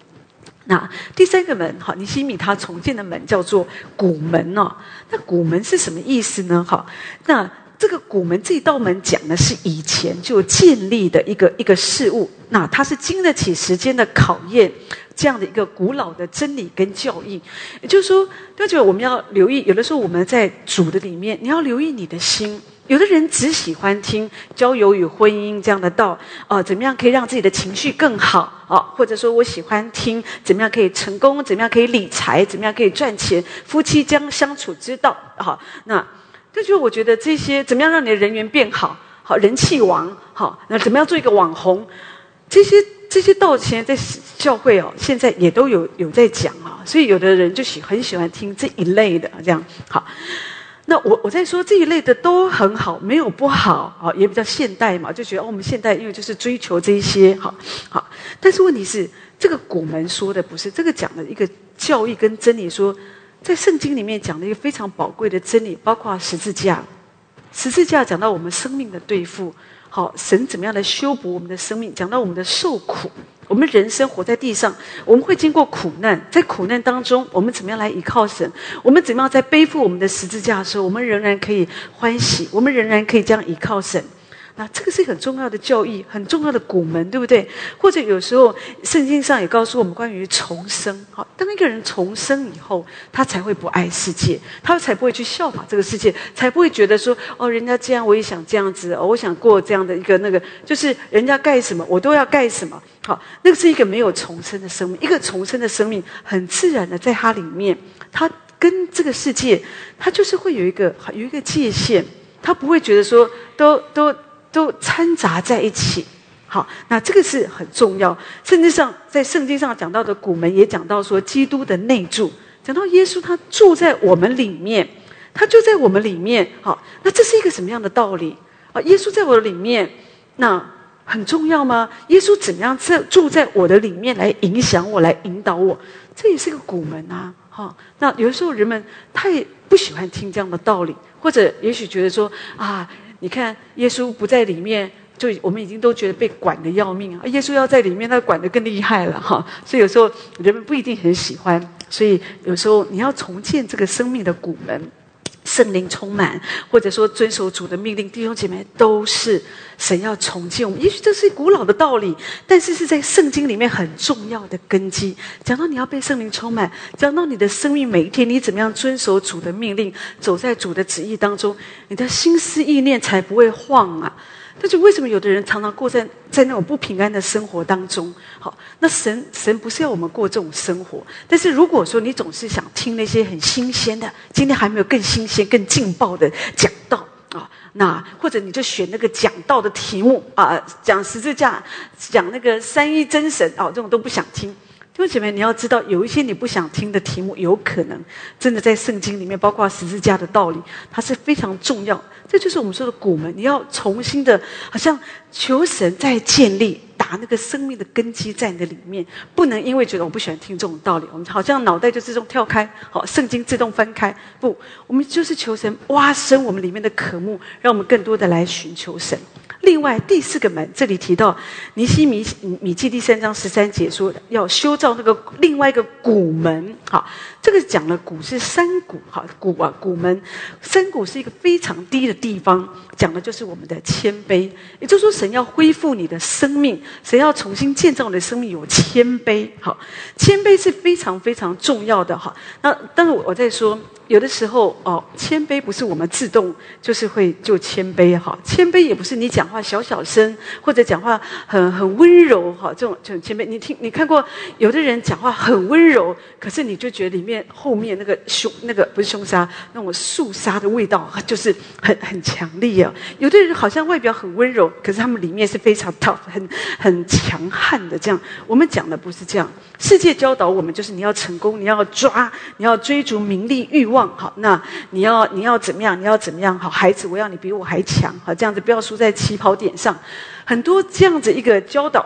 那第三个门，好，尼西米他重建的门叫做古门哦。那古门是什么意思呢？好，那。这个古门这一道门讲的是以前就建立的一个一个事物，那它是经得起时间的考验，这样的一个古老的真理跟教义。也就是说，大家我们要留意，有的时候我们在主的里面，你要留意你的心。有的人只喜欢听交友与婚姻这样的道，啊，怎么样可以让自己的情绪更好啊？或者说我喜欢听怎么样可以成功，怎么样可以理财，怎么样可以赚钱，夫妻将相处之道，好那。这就我觉得这些怎么样让你的人缘变好，好人气王，好那怎么样做一个网红？这些这些道前在教会哦，现在也都有有在讲啊，所以有的人就喜很喜欢听这一类的这样好。那我我在说这一类的都很好，没有不好，好也比较现代嘛，就觉得我们现代因为就是追求这一些，好好。但是问题是，这个古门说的不是这个讲的一个教义跟真理说。在圣经里面讲的一个非常宝贵的真理，包括十字架。十字架讲到我们生命的对付，好，神怎么样来修补我们的生命？讲到我们的受苦，我们人生活在地上，我们会经过苦难，在苦难当中，我们怎么样来依靠神？我们怎么样在背负我们的十字架的时候，我们仍然可以欢喜？我们仍然可以这样依靠神？那这个是很重要的教义，很重要的古门，对不对？或者有时候圣经上也告诉我们关于重生。好，当一个人重生以后，他才会不爱世界，他才不会去效法这个世界，才不会觉得说哦，人家这样我也想这样子，我想过这样的一个那个，就是人家盖什么我都要盖什么。好，那个是一个没有重生的生命，一个重生的生命很自然的在它里面，它跟这个世界，它就是会有一个有一个界限，他不会觉得说都都。都掺杂在一起，好，那这个是很重要。甚至上在圣经上讲到的古门，也讲到说基督的内住，讲到耶稣他住在我们里面，他就在我们里面。好，那这是一个什么样的道理啊？耶稣在我的里面，那很重要吗？耶稣怎样在住在我的里面来影响我，来引导我？这也是个古门啊！哈，那有的时候人们太不喜欢听这样的道理，或者也许觉得说啊。你看，耶稣不在里面，就我们已经都觉得被管的要命啊！耶稣要在里面，那管的更厉害了哈。所以有时候人们不一定很喜欢，所以有时候你要重建这个生命的骨门。圣灵充满，或者说遵守主的命令，弟兄姐妹都是神要重建我们。也许这是古老的道理，但是是在圣经里面很重要的根基。讲到你要被圣灵充满，讲到你的生命每一天你怎么样遵守主的命令，走在主的旨意当中，你的心思意念才不会晃啊。但是为什么有的人常常过在在那种不平安的生活当中？好，那神神不是要我们过这种生活。但是如果说你总是想听那些很新鲜的，今天还没有更新鲜、更劲爆的讲道啊，那或者你就选那个讲道的题目啊，讲十字架、讲那个三一真神啊，这种都不想听。弟兄姐妹，你要知道，有一些你不想听的题目，有可能真的在圣经里面，包括十字架的道理，它是非常重要。这就是我们说的古门，你要重新的，好像求神在建立，打那个生命的根基在你的里面，不能因为觉得我不喜欢听这种道理，我们好像脑袋就自动跳开，好，圣经自动翻开，不，我们就是求神挖深我们里面的渴慕，让我们更多的来寻求神。另外第四个门，这里提到尼西米米记第三章十三节说要修造那个另外一个古门，好，这个讲了古是山谷，哈谷啊谷门，山谷是一个非常低的地方，讲的就是我们的谦卑，也就是说神要恢复你的生命，神要重新建造你的生命有谦卑，好，谦卑是非常非常重要的哈。那但是我在说。有的时候哦，谦卑不是我们自动就是会就谦卑哈，谦卑也不是你讲话小小声或者讲话很很温柔哈，这种这种谦卑，你听你看过有的人讲话很温柔，可是你就觉得里面后面那个凶那个不是凶杀，那种肃杀的味道，就是很很强烈啊。有的人好像外表很温柔，可是他们里面是非常 tough、很很强悍的。这样，我们讲的不是这样。世界教导我们，就是你要成功，你要抓，你要追逐名利欲望。好，那你要你要怎么样？你要怎么样？好，孩子，我要你比我还强。好，这样子不要输在起跑点上。很多这样子一个教导。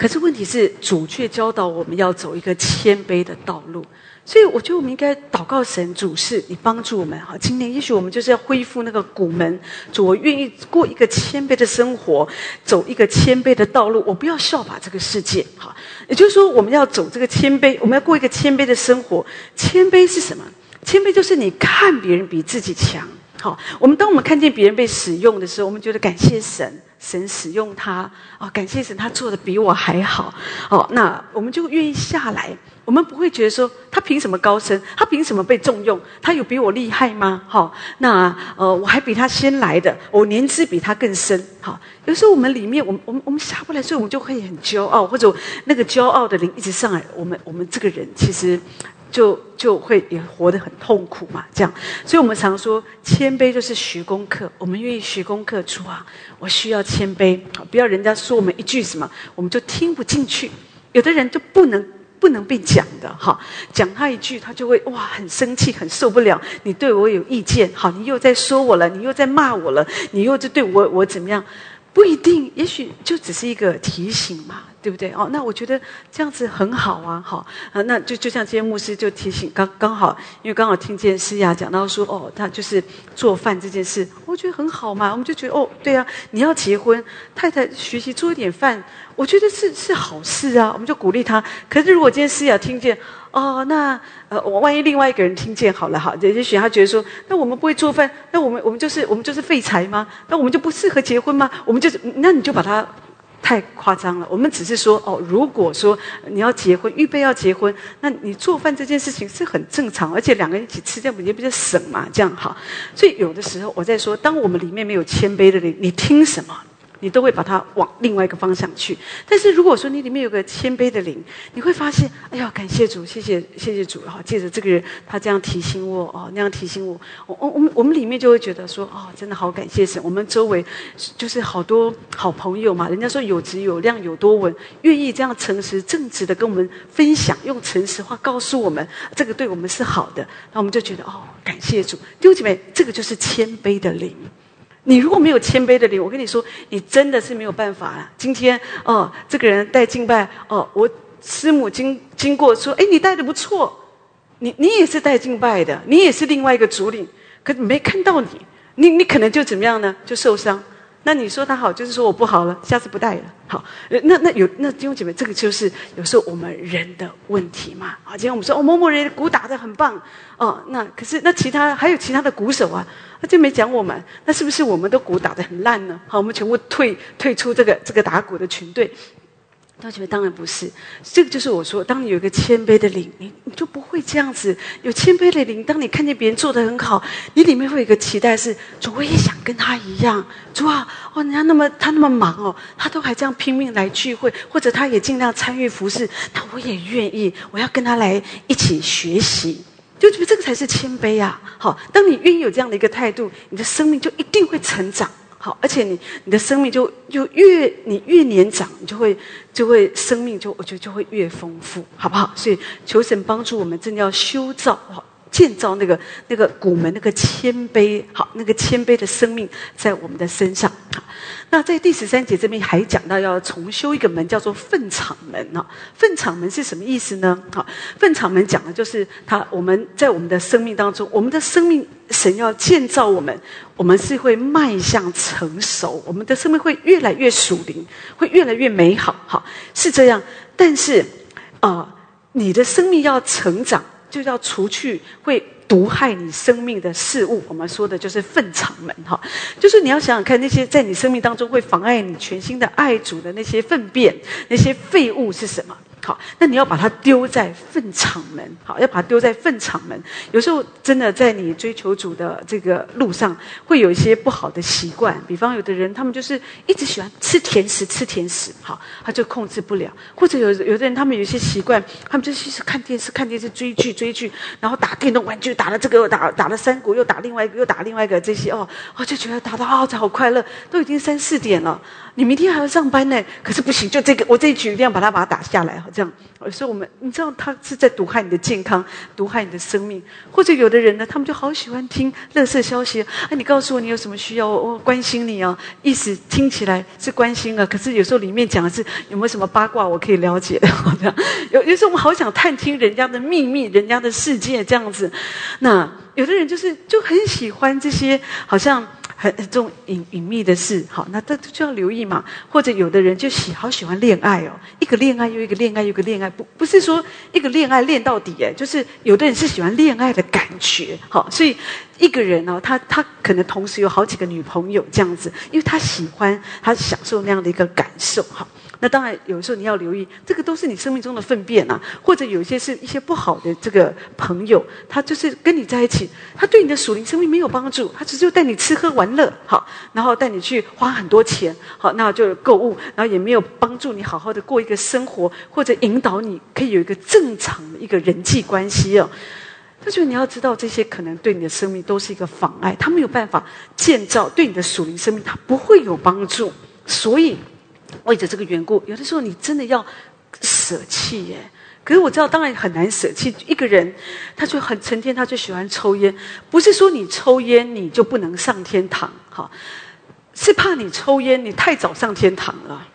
可是问题是，主却教导我们要走一个谦卑的道路，所以我觉得我们应该祷告神主是，你帮助我们哈。今年也许我们就是要恢复那个古门，主我愿意过一个谦卑的生活，走一个谦卑的道路，我不要效法这个世界哈。也就是说，我们要走这个谦卑，我们要过一个谦卑的生活。谦卑是什么？谦卑就是你看别人比自己强。好，我们当我们看见别人被使用的时候，我们觉得感谢神。神使用他啊，感谢神，他做的比我还好哦。那我们就愿意下来，我们不会觉得说他凭什么高升，他凭什么被重用，他有比我厉害吗？好，那呃，我还比他先来的，我年资比他更深。好，有时候我们里面，我们我们我们下不来，所以我们就会很骄傲，或者那个骄傲的灵一直上来，我们我们这个人其实。就就会也活得很痛苦嘛，这样，所以我们常说谦卑就是学功课。我们愿意学功课，主啊，我需要谦卑，不要人家说我们一句什么，我们就听不进去。有的人就不能不能被讲的，哈，讲他一句，他就会哇很生气，很受不了。你对我有意见，好，你又在说我了，你又在骂我了，你又在对我我怎么样？不一定，也许就只是一个提醒嘛。对不对？哦，那我觉得这样子很好啊，好啊，那就就像今天牧师就提醒，刚刚好，因为刚好听见诗雅讲到说，哦，他就是做饭这件事，我觉得很好嘛，我们就觉得，哦，对啊，你要结婚，太太学习做一点饭，我觉得是是好事啊，我们就鼓励他。可是如果今天诗雅听见，哦，那呃，我万一另外一个人听见好了哈，也许他觉得说，那我们不会做饭，那我们我们就是我们就是废柴吗？那我们就不适合结婚吗？我们就是，那你就把他。太夸张了，我们只是说哦，如果说你要结婚，预备要结婚，那你做饭这件事情是很正常，而且两个人一起吃，这样不也比较省嘛？这样哈，所以有的时候我在说，当我们里面没有谦卑的人，你听什么？你都会把它往另外一个方向去，但是如果说你里面有个谦卑的灵，你会发现，哎呀，感谢主，谢谢谢谢主，哈，借着这个人，他这样提醒我，哦，那样提醒我，我我我们我们里面就会觉得说，哦，真的好感谢神，我们周围就是好多好朋友嘛，人家说有质有量有多稳，愿意这样诚实正直的跟我们分享，用诚实话告诉我们，这个对我们是好的，那我们就觉得，哦，感谢主，弟兄姐妹，这个就是谦卑的灵。你如果没有谦卑的灵，我跟你说，你真的是没有办法了。今天哦，这个人带敬拜哦，我师母经经过说，哎，你带的不错，你你也是带敬拜的，你也是另外一个主领，可没看到你，你你可能就怎么样呢？就受伤。那你说他好，就是说我不好了，下次不带了。好，那那有那弟兄姐妹，这个就是有时候我们人的问题嘛。啊，今天我们说哦，某某人鼓打的很棒哦，那可是那其他还有其他的鼓手啊，他就没讲我们，那是不是我们的鼓打的很烂呢？好，我们全部退退出这个这个打鼓的群队。他觉得当然不是，这个就是我说，当你有一个谦卑的灵，你你就不会这样子。有谦卑的灵，当你看见别人做的很好，你里面会有一个期待是：主，我也想跟他一样。主啊，哦，人家那么他那么忙哦，他都还这样拼命来聚会，或者他也尽量参与服饰，那我也愿意，我要跟他来一起学习。就觉得这个才是谦卑啊！好，当你愿意有这样的一个态度，你的生命就一定会成长。好，而且你你的生命就就越你越年长，你就会就会生命就我觉得就会越丰富，好不好？所以求神帮助我们，真的要修造好。建造那个那个古门那个谦卑好那个谦卑的生命在我们的身上好，那在第十三节这边还讲到要重修一个门，叫做粪场门啊。粪场门是什么意思呢？好，粪场门讲的就是他我们在我们的生命当中，我们的生命神要建造我们，我们是会迈向成熟，我们的生命会越来越属灵，会越来越美好。好，是这样。但是啊，你的生命要成长。就要除去会毒害你生命的事物，我们说的就是粪场们哈，就是你要想想看，那些在你生命当中会妨碍你全新的爱主的那些粪便、那些废物是什么？好，那你要把它丢在粪场门，好，要把它丢在粪场门。有时候真的在你追求主的这个路上，会有一些不好的习惯。比方有的人，他们就是一直喜欢吃甜食，吃甜食，好，他就控制不了。或者有有的人，他们有一些习惯，他们就是看电视，看电视追剧，追剧，然后打电动玩具，打了这个又打，打了三国又打另外一个，又打另外一个，这些哦，我就觉得打的好好快乐，都已经三四点了。你明天还要上班呢，可是不行，就这个，我这一局一定要把它把它打下来，这样。所以我们，你知道，他是在毒害你的健康，毒害你的生命。或者有的人呢，他们就好喜欢听乐色消息。哎，你告诉我你有什么需要，我我关心你哦。意思听起来是关心啊，可是有时候里面讲的是有没有什么八卦我可以了解？这样，有有时候我们好想探听人家的秘密，人家的世界这样子。那有的人就是就很喜欢这些，好像。很这种隐隐秘的事，好，那这就要留意嘛。或者有的人就喜好喜欢恋爱哦，一个恋爱又一个恋爱，又一个恋爱，不不是说一个恋爱恋到底哎，就是有的人是喜欢恋爱的感觉，好，所以一个人哦，他他可能同时有好几个女朋友这样子，因为他喜欢他享受那样的一个感受，哈。那当然，有时候你要留意，这个都是你生命中的粪便啊，或者有一些是一些不好的这个朋友，他就是跟你在一起，他对你的属灵生命没有帮助，他只是带你吃喝玩乐，好，然后带你去花很多钱，好，那就购物，然后也没有帮助你好好的过一个生活，或者引导你可以有一个正常的一个人际关系哦。他觉得你要知道，这些可能对你的生命都是一个妨碍，他没有办法建造对你的属灵生命，他不会有帮助，所以。为着这个缘故，有的时候你真的要舍弃耶。可是我知道，当然很难舍弃。一个人，他就很成天，他就喜欢抽烟。不是说你抽烟你就不能上天堂，哈，是怕你抽烟你太早上天堂了。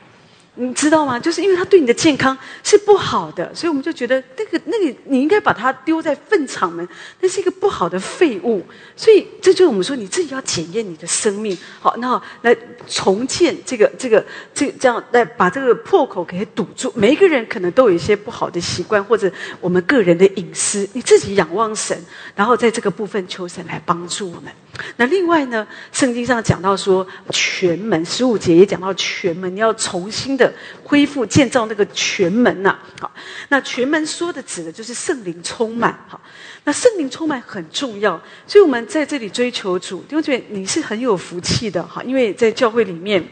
你知道吗？就是因为它对你的健康是不好的，所以我们就觉得那个那个你应该把它丢在粪场门，那是一个不好的废物。所以这就是我们说你自己要检验你的生命，好，那来重建这个这个这这样来把这个破口给堵住。每一个人可能都有一些不好的习惯，或者我们个人的隐私，你自己仰望神，然后在这个部分求神来帮助我们。那另外呢，圣经上讲到说全门十五节也讲到全门，你要重新的恢复建造那个全门呐。好，那全门说的指的就是圣灵充满。好，那圣灵充满很重要，所以我们在这里追求主，因为你是很有福气的哈，因为在教会里面。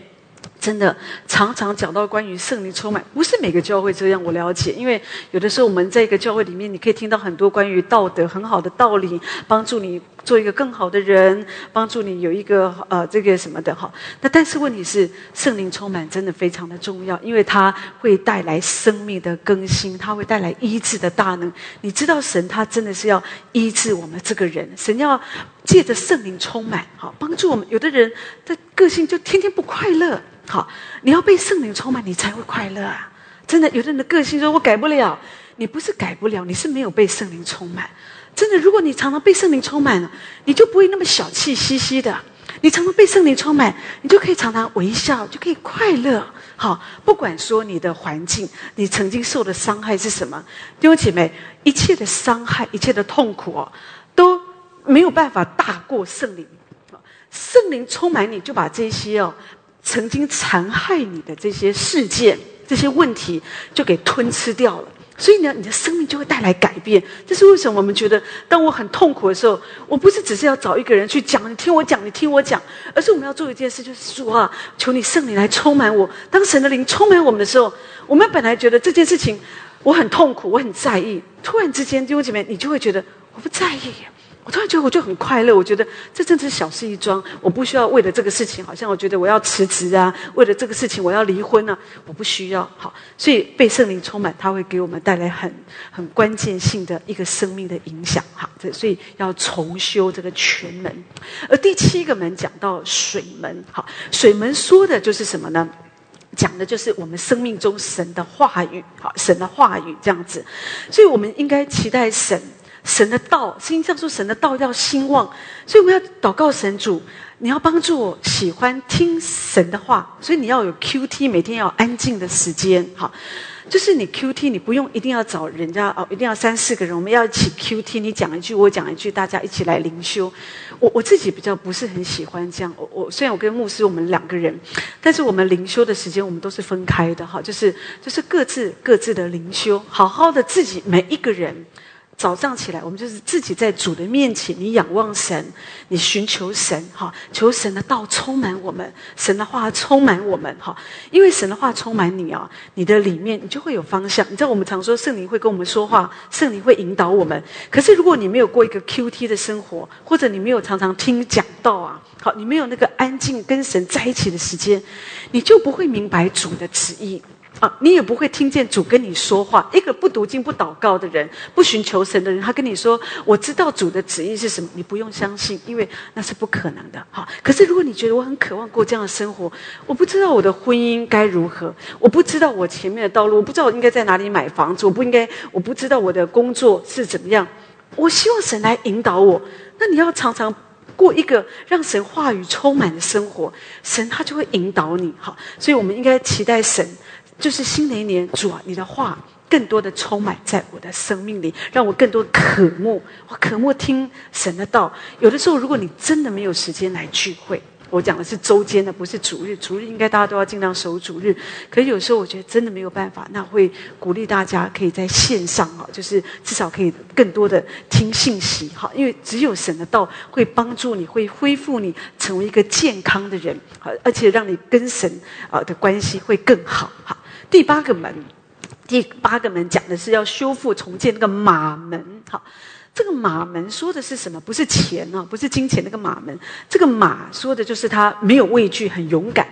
真的常常讲到关于圣灵充满，不是每个教会这样。我了解，因为有的时候我们在一个教会里面，你可以听到很多关于道德很好的道理，帮助你做一个更好的人，帮助你有一个呃这个什么的哈。那但是问题是，圣灵充满真的非常的重要，因为它会带来生命的更新，它会带来医治的大能。你知道神他真的是要医治我们这个人，神要借着圣灵充满，好帮助我们。有的人的个性就天天不快乐。好，你要被圣灵充满，你才会快乐啊！真的，有的人的个性说：“我改不了。”你不是改不了，你是没有被圣灵充满。真的，如果你常常被圣灵充满了，你就不会那么小气兮兮的。你常常被圣灵充满，你就可以常常微笑，就可以快乐。好，不管说你的环境，你曾经受的伤害是什么，弟兄姐妹，一切的伤害，一切的痛苦哦，都没有办法大过圣灵。圣灵充满你，就把这些哦。曾经残害你的这些事件、这些问题，就给吞吃掉了。所以呢，你的生命就会带来改变。这是为什么？我们觉得，当我很痛苦的时候，我不是只是要找一个人去讲，你听我讲，你听我讲，而是我们要做一件事，就是说啊，求你圣灵来充满我。当神的灵充满我们的时候，我们本来觉得这件事情我很痛苦，我很在意，突然之间，弟兄姐妹，你就会觉得我不在意。我突然觉得我就很快乐，我觉得这真是小事一桩，我不需要为了这个事情，好像我觉得我要辞职啊，为了这个事情我要离婚啊，我不需要。好，所以被圣灵充满，它会给我们带来很很关键性的一个生命的影响。哈，这所以要重修这个全门。而第七个门讲到水门，好，水门说的就是什么呢？讲的就是我们生命中神的话语，好，神的话语这样子。所以我们应该期待神。神的道，圣经上说神的道要兴旺，所以我们要祷告神主，你要帮助我喜欢听神的话，所以你要有 Q T，每天要安静的时间，好。就是你 Q T，你不用一定要找人家哦，一定要三四个人，我们要一起 Q T。你讲一句，我讲一句，大家一起来灵修。我我自己比较不是很喜欢这样。我我虽然我跟牧师我们两个人，但是我们灵修的时间我们都是分开的哈，就是就是各自各自的灵修，好好的自己每一个人。早上起来，我们就是自己在主的面前，你仰望神，你寻求神，哈，求神的道充满我们，神的话充满我们，哈，因为神的话充满你啊，你的里面你就会有方向。你知道我们常说圣灵会跟我们说话，圣灵会引导我们。可是如果你没有过一个 Q T 的生活，或者你没有常常听讲道啊，好，你没有那个安静跟神在一起的时间，你就不会明白主的旨意。啊，你也不会听见主跟你说话。一个不读经、不祷告的人，不寻求神的人，他跟你说：“我知道主的旨意是什么。”你不用相信，因为那是不可能的。好，可是如果你觉得我很渴望过这样的生活，我不知道我的婚姻该如何，我不知道我前面的道路，我不知道我应该在哪里买房子，我不应该，我不知道我的工作是怎么样。我希望神来引导我。那你要常常过一个让神话语充满的生活，神他就会引导你。好，所以我们应该期待神。就是新的一年，主啊，你的话更多的充满在我的生命里，让我更多渴慕，我渴慕听神的道。有的时候，如果你真的没有时间来聚会，我讲的是周间的，不是主日。主日应该大家都要尽量守主日。可是有时候，我觉得真的没有办法，那会鼓励大家可以在线上啊，就是至少可以更多的听信息哈，因为只有神的道会帮助你，会恢复你，成为一个健康的人，而且让你跟神啊的关系会更好哈。第八个门，第八个门讲的是要修复重建那个马门。好，这个马门说的是什么？不是钱啊，不是金钱那个马门。这个马说的就是他没有畏惧，很勇敢。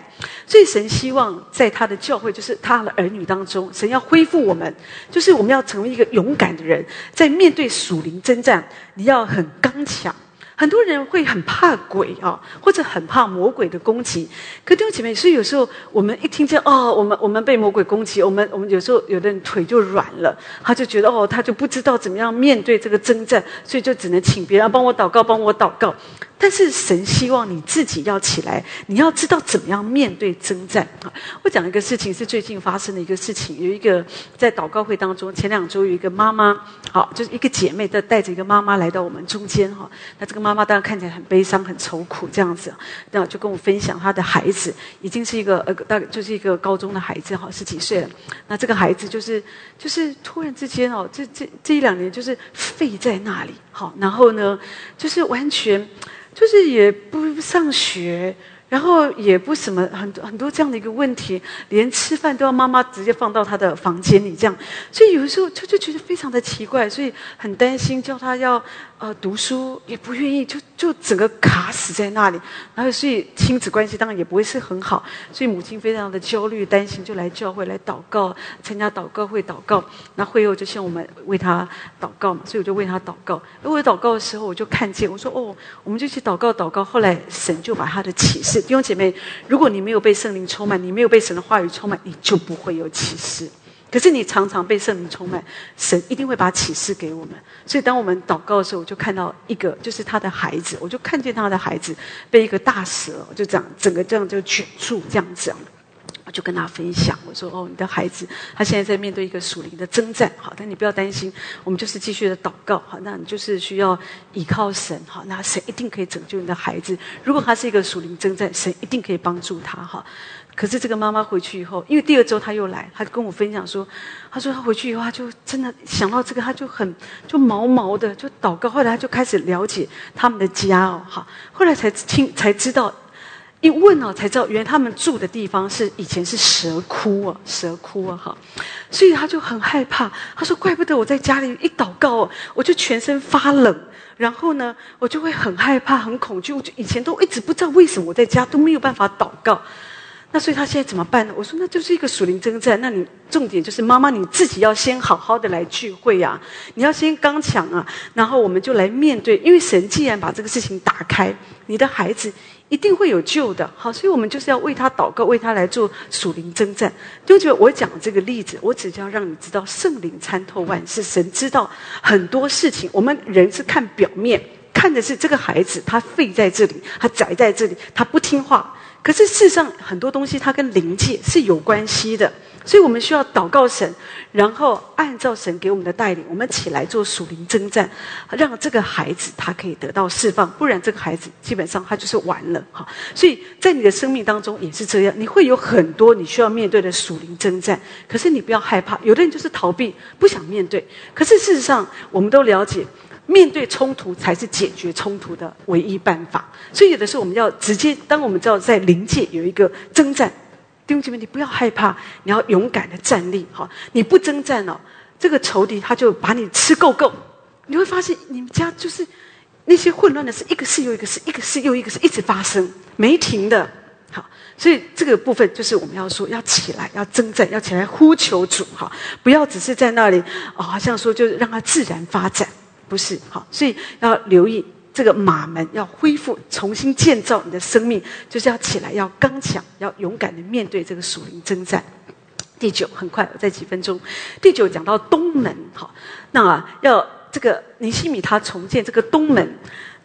所以神希望在他的教会，就是他的儿女当中，神要恢复我们，就是我们要成为一个勇敢的人，在面对属灵征战，你要很刚强。很多人会很怕鬼啊，或者很怕魔鬼的攻击。可弟兄姐妹，所以有时候我们一听见哦，我们我们被魔鬼攻击，我们我们有时候有的人腿就软了，他就觉得哦，他就不知道怎么样面对这个征战，所以就只能请别人帮我祷告，帮我祷告。但是神希望你自己要起来，你要知道怎么样面对征战啊！我讲一个事情是最近发生的一个事情，有一个在祷告会当中，前两周有一个妈妈，好，就是一个姐妹的带着一个妈妈来到我们中间哈。那这个妈妈当然看起来很悲伤、很愁苦这样子，那就跟我分享她的孩子已经是一个呃，大概就是一个高中的孩子哈，十几岁了。那这个孩子就是就是突然之间哦，这这这一两年就是废在那里，好，然后呢，就是完全。就是也不上学。然后也不什么很多很多这样的一个问题，连吃饭都要妈妈直接放到他的房间里这样，所以有的时候他就觉得非常的奇怪，所以很担心叫他要呃读书也不愿意，就就整个卡死在那里，然后所以亲子关系当然也不会是很好，所以母亲非常的焦虑担心，就来教会来祷告，参加祷告会祷告，那会后就向我们为他祷告嘛，所以我就为他祷告，而我祷告的时候我就看见我说哦，我们就去祷告祷告，后来神就把他的启示。弟兄姐妹，如果你没有被圣灵充满，你没有被神的话语充满，你就不会有启示。可是你常常被圣灵充满，神一定会把启示给我们。所以当我们祷告的时候，我就看到一个，就是他的孩子，我就看见他的孩子被一个大蛇就这样整个这样就卷住这样子。我就跟他分享，我说：“哦，你的孩子他现在在面对一个属灵的征战，好，但你不要担心，我们就是继续的祷告，好，那你就是需要依靠神，好，那神一定可以拯救你的孩子。如果他是一个属灵征战，神一定可以帮助他，哈。可是这个妈妈回去以后，因为第二周他又来，他跟我分享说，他说他回去以后，他就真的想到这个，他就很就毛毛的，就祷告。后来他就开始了解他们的家哦，好，后来才听才知道。”一问哦，才知道原来他们住的地方是以前是蛇窟啊，蛇窟啊，哈，所以他就很害怕。他说：“怪不得我在家里一祷告，我就全身发冷，然后呢，我就会很害怕、很恐惧。我就以前都一直不知道为什么我在家都没有办法祷告。那所以他现在怎么办呢？我说那就是一个属灵征战。那你重点就是妈妈你自己要先好好的来聚会呀，你要先刚强啊，然后我们就来面对。因为神既然把这个事情打开，你的孩子。一定会有救的。好，所以我们就是要为他祷告，为他来做属灵征战。就觉得我讲这个例子，我只要让你知道圣灵参透万事，神知道很多事情。我们人是看表面，看的是这个孩子他废在这里，他宅在这里，他不听话。可是事实上，很多东西他跟灵界是有关系的。所以我们需要祷告神，然后按照神给我们的带领，我们起来做属灵征战，让这个孩子他可以得到释放。不然这个孩子基本上他就是完了哈。所以在你的生命当中也是这样，你会有很多你需要面对的属灵征战。可是你不要害怕，有的人就是逃避，不想面对。可是事实上，我们都了解，面对冲突才是解决冲突的唯一办法。所以有的时候我们要直接，当我们知道在灵界有一个征战。弟兄姐妹，你不要害怕，你要勇敢的站立。哈，你不征战哦，这个仇敌他就把你吃够够。你会发现，你们家就是那些混乱的事，一个事又一个事，一个事又一个事，一直发生，没停的。好，所以这个部分就是我们要说，要起来，要征战，要起来呼求主。哈，不要只是在那里哦，好像说就是让它自然发展，不是。好，所以要留意。这个马门要恢复、重新建造你的生命，就是要起来，要刚强，要勇敢的面对这个属灵征战。第九，很快，我在几分钟。第九讲到东门，好，那要这个尼西米他重建这个东门。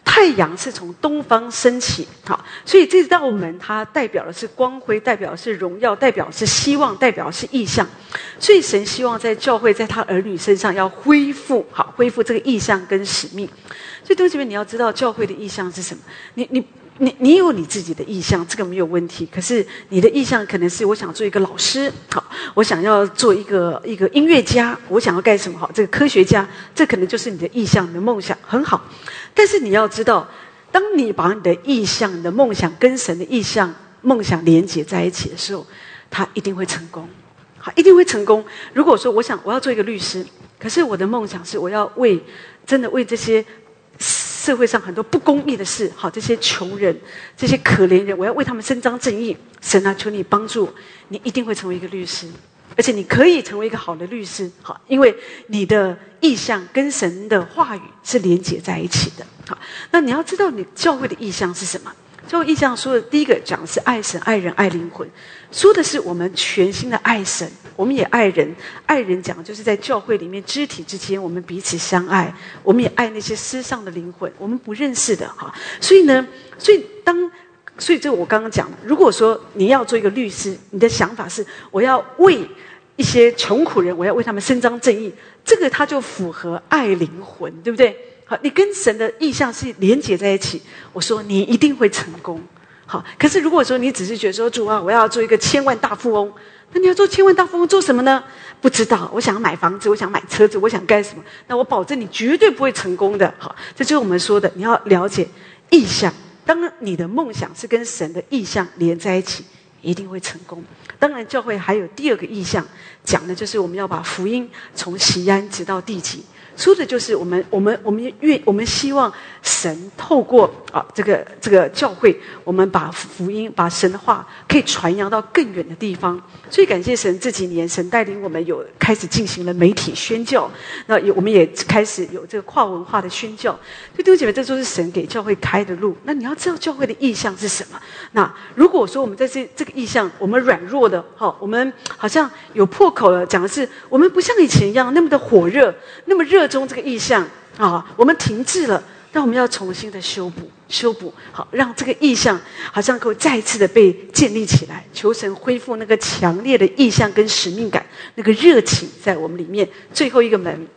太阳是从东方升起，好，所以这道门它代表的是光辉，代表的是荣耀，代表是希望，代表是意象。所以神希望在教会，在他儿女身上要恢复，好，恢复这个意象跟使命。所以弟兄姐妹，你要知道教会的意象是什么？你你。你你有你自己的意向，这个没有问题。可是你的意向可能是我想做一个老师，好，我想要做一个一个音乐家，我想要干什么？好，这个科学家，这可能就是你的意向、你的梦想，很好。但是你要知道，当你把你的意向、你的梦想跟神的意向、梦想连接在一起的时候，他一定会成功，好，一定会成功。如果说我想我要做一个律师，可是我的梦想是我要为真的为这些。社会上很多不公义的事，好，这些穷人、这些可怜人，我要为他们伸张正义。神啊，求你帮助，你一定会成为一个律师，而且你可以成为一个好的律师，好，因为你的意向跟神的话语是连结在一起的。好，那你要知道你教会的意向是什么？教会意向说的第一个讲的是爱神、爱人、爱灵魂，说的是我们全新的爱神。我们也爱人，爱人讲就是在教会里面肢体之间，我们彼此相爱。我们也爱那些失丧的灵魂，我们不认识的哈。所以呢，所以当，所以这我刚刚讲了，如果说你要做一个律师，你的想法是我要为一些穷苦人，我要为他们伸张正义，这个他就符合爱灵魂，对不对？好，你跟神的意向是连结在一起，我说你一定会成功。好，可是如果说你只是觉得说主啊，我要做一个千万大富翁。那你要做千万大富翁做什么呢？不知道。我想买房子，我想买车子，我想干什么？那我保证你绝对不会成功的。好，这就是我们说的，你要了解意向。当你的梦想是跟神的意向连在一起，一定会成功。当然，教会还有第二个意向，讲的就是我们要把福音从西安直到地极。说的就是我们，我们，我们愿，我们希望神透过啊，这个这个教会，我们把福音、把神的话可以传扬到更远的地方。所以感谢神，这几年神带领我们有开始进行了媒体宣教，那有我们也开始有这个跨文化的宣教。所以弟兄姐妹，这都是神给教会开的路。那你要知道教会的意向是什么？那如果说我们在这这个意向，我们软弱的，好，我们好像有破口了，讲的是我们不像以前一样那么的火热，那么热。中这个意象啊，我们停滞了，那我们要重新的修补、修补，好让这个意象好像可以再次的被建立起来。求神恢复那个强烈的意象跟使命感，那个热情在我们里面。最后一个门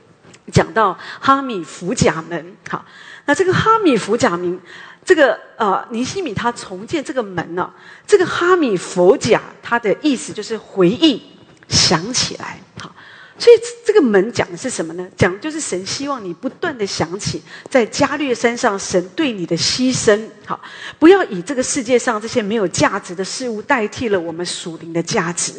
讲到哈米弗甲门，好，那这个哈米弗甲门，这个呃尼西米他重建这个门呢，这个哈米佛甲它的意思就是回忆、想起来，好。所以这个门讲的是什么呢？讲就是神希望你不断的想起在加略山上神对你的牺牲，好，不要以这个世界上这些没有价值的事物代替了我们属灵的价值。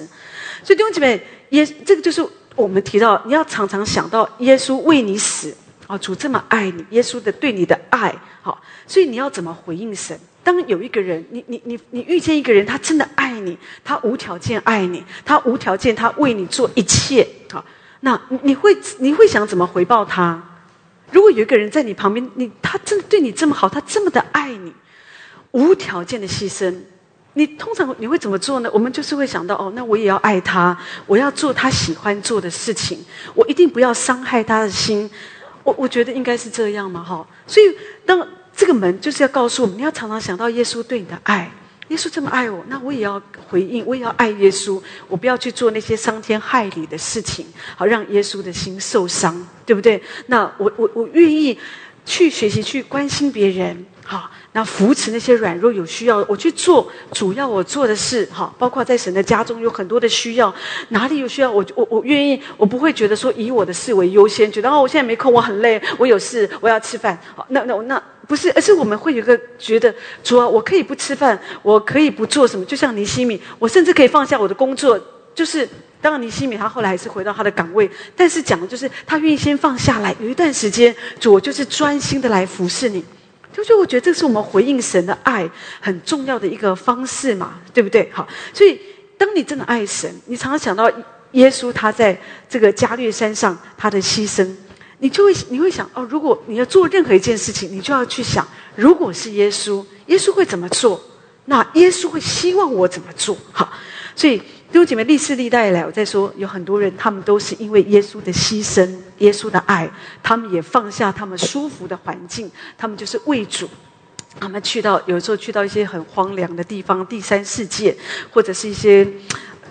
所以弟兄姐妹，耶，这个就是我们提到你要常常想到耶稣为你死，啊，主这么爱你，耶稣的对你的爱，好，所以你要怎么回应神？当有一个人，你你你你遇见一个人，他真的爱你，他无条件爱你，他无条件他为你做一切，好，那你会你会想怎么回报他？如果有一个人在你旁边，你他真的对你这么好，他这么的爱你，无条件的牺牲。你通常你会怎么做呢？我们就是会想到哦，那我也要爱他，我要做他喜欢做的事情，我一定不要伤害他的心。我我觉得应该是这样嘛，哈。所以当这个门就是要告诉我们，你要常常想到耶稣对你的爱。耶稣这么爱我，那我也要回应，我也要爱耶稣。我不要去做那些伤天害理的事情，好让耶稣的心受伤，对不对？那我我我愿意去学习，去关心别人，好。那扶持那些软弱有需要，我去做主要我做的事，哈，包括在神的家中有很多的需要，哪里有需要，我我我愿意，我不会觉得说以我的事为优先，觉得哦，我现在没空，我很累，我有事，我要吃饭，好，那那那不是，而是我们会有个觉得，主啊，我可以不吃饭，我可以不做什么，就像尼西米，我甚至可以放下我的工作，就是当然尼西米他后来还是回到他的岗位，但是讲的就是他愿意先放下来，有一段时间，主我就是专心的来服侍你。就是我觉得这是我们回应神的爱很重要的一个方式嘛，对不对？好，所以当你真的爱神，你常常想到耶稣他在这个加略山上他的牺牲，你就会你会想哦，如果你要做任何一件事情，你就要去想，如果是耶稣，耶稣会怎么做？那耶稣会希望我怎么做？好，所以。弟兄姐妹，历世历代来，我在说，有很多人，他们都是因为耶稣的牺牲、耶稣的爱，他们也放下他们舒服的环境，他们就是为主。他们去到，有时候去到一些很荒凉的地方，第三世界，或者是一些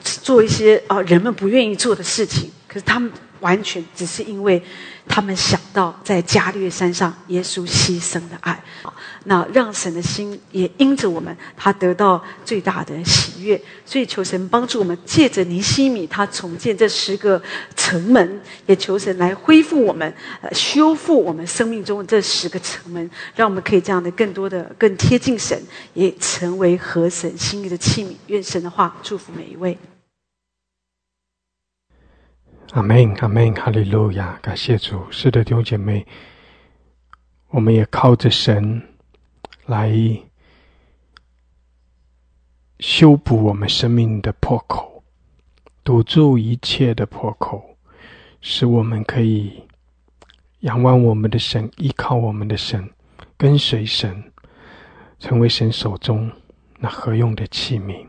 做一些啊人们不愿意做的事情，可是他们完全只是因为。他们想到在加略山上耶稣牺牲的爱，那让神的心也因着我们，他得到最大的喜悦。所以求神帮助我们，借着尼西米他重建这十个城门，也求神来恢复我们，呃，修复我们生命中这十个城门，让我们可以这样的更多的更贴近神，也成为合神心意的器皿。愿神的话祝福每一位。阿门，阿门，哈利路亚！感谢主，是的，弟兄姐妹，我们也靠着神来修补我们生命的破口，堵住一切的破口，使我们可以仰望我们的神，依靠我们的神，跟随神，成为神手中那合用的器皿，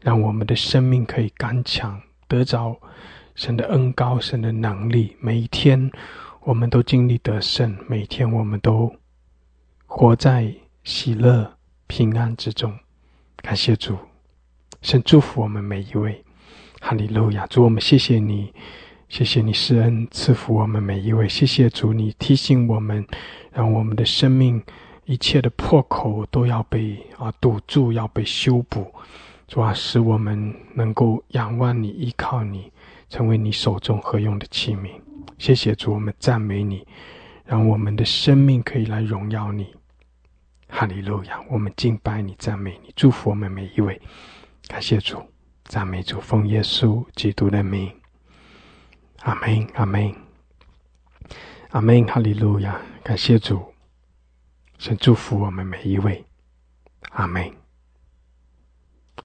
让我们的生命可以刚强，得着。神的恩高，神的能力，每一天我们都经历得胜，每天我们都活在喜乐平安之中。感谢主，神祝福我们每一位。哈利路亚！主，我们谢谢你，谢谢你施恩赐福我们每一位。谢谢主，你提醒我们，让我们的生命一切的破口都要被啊堵住，要被修补。主啊，使我们能够仰望你，依靠你。成为你手中合用的器皿，谢谢主，我们赞美你，让我们的生命可以来荣耀你。哈利路亚，我们敬拜你，赞美你，祝福我们每一位。感谢主，赞美主，奉耶稣基督的名。阿门，阿门，阿门，哈利路亚，感谢主，神祝福我们每一位。阿门。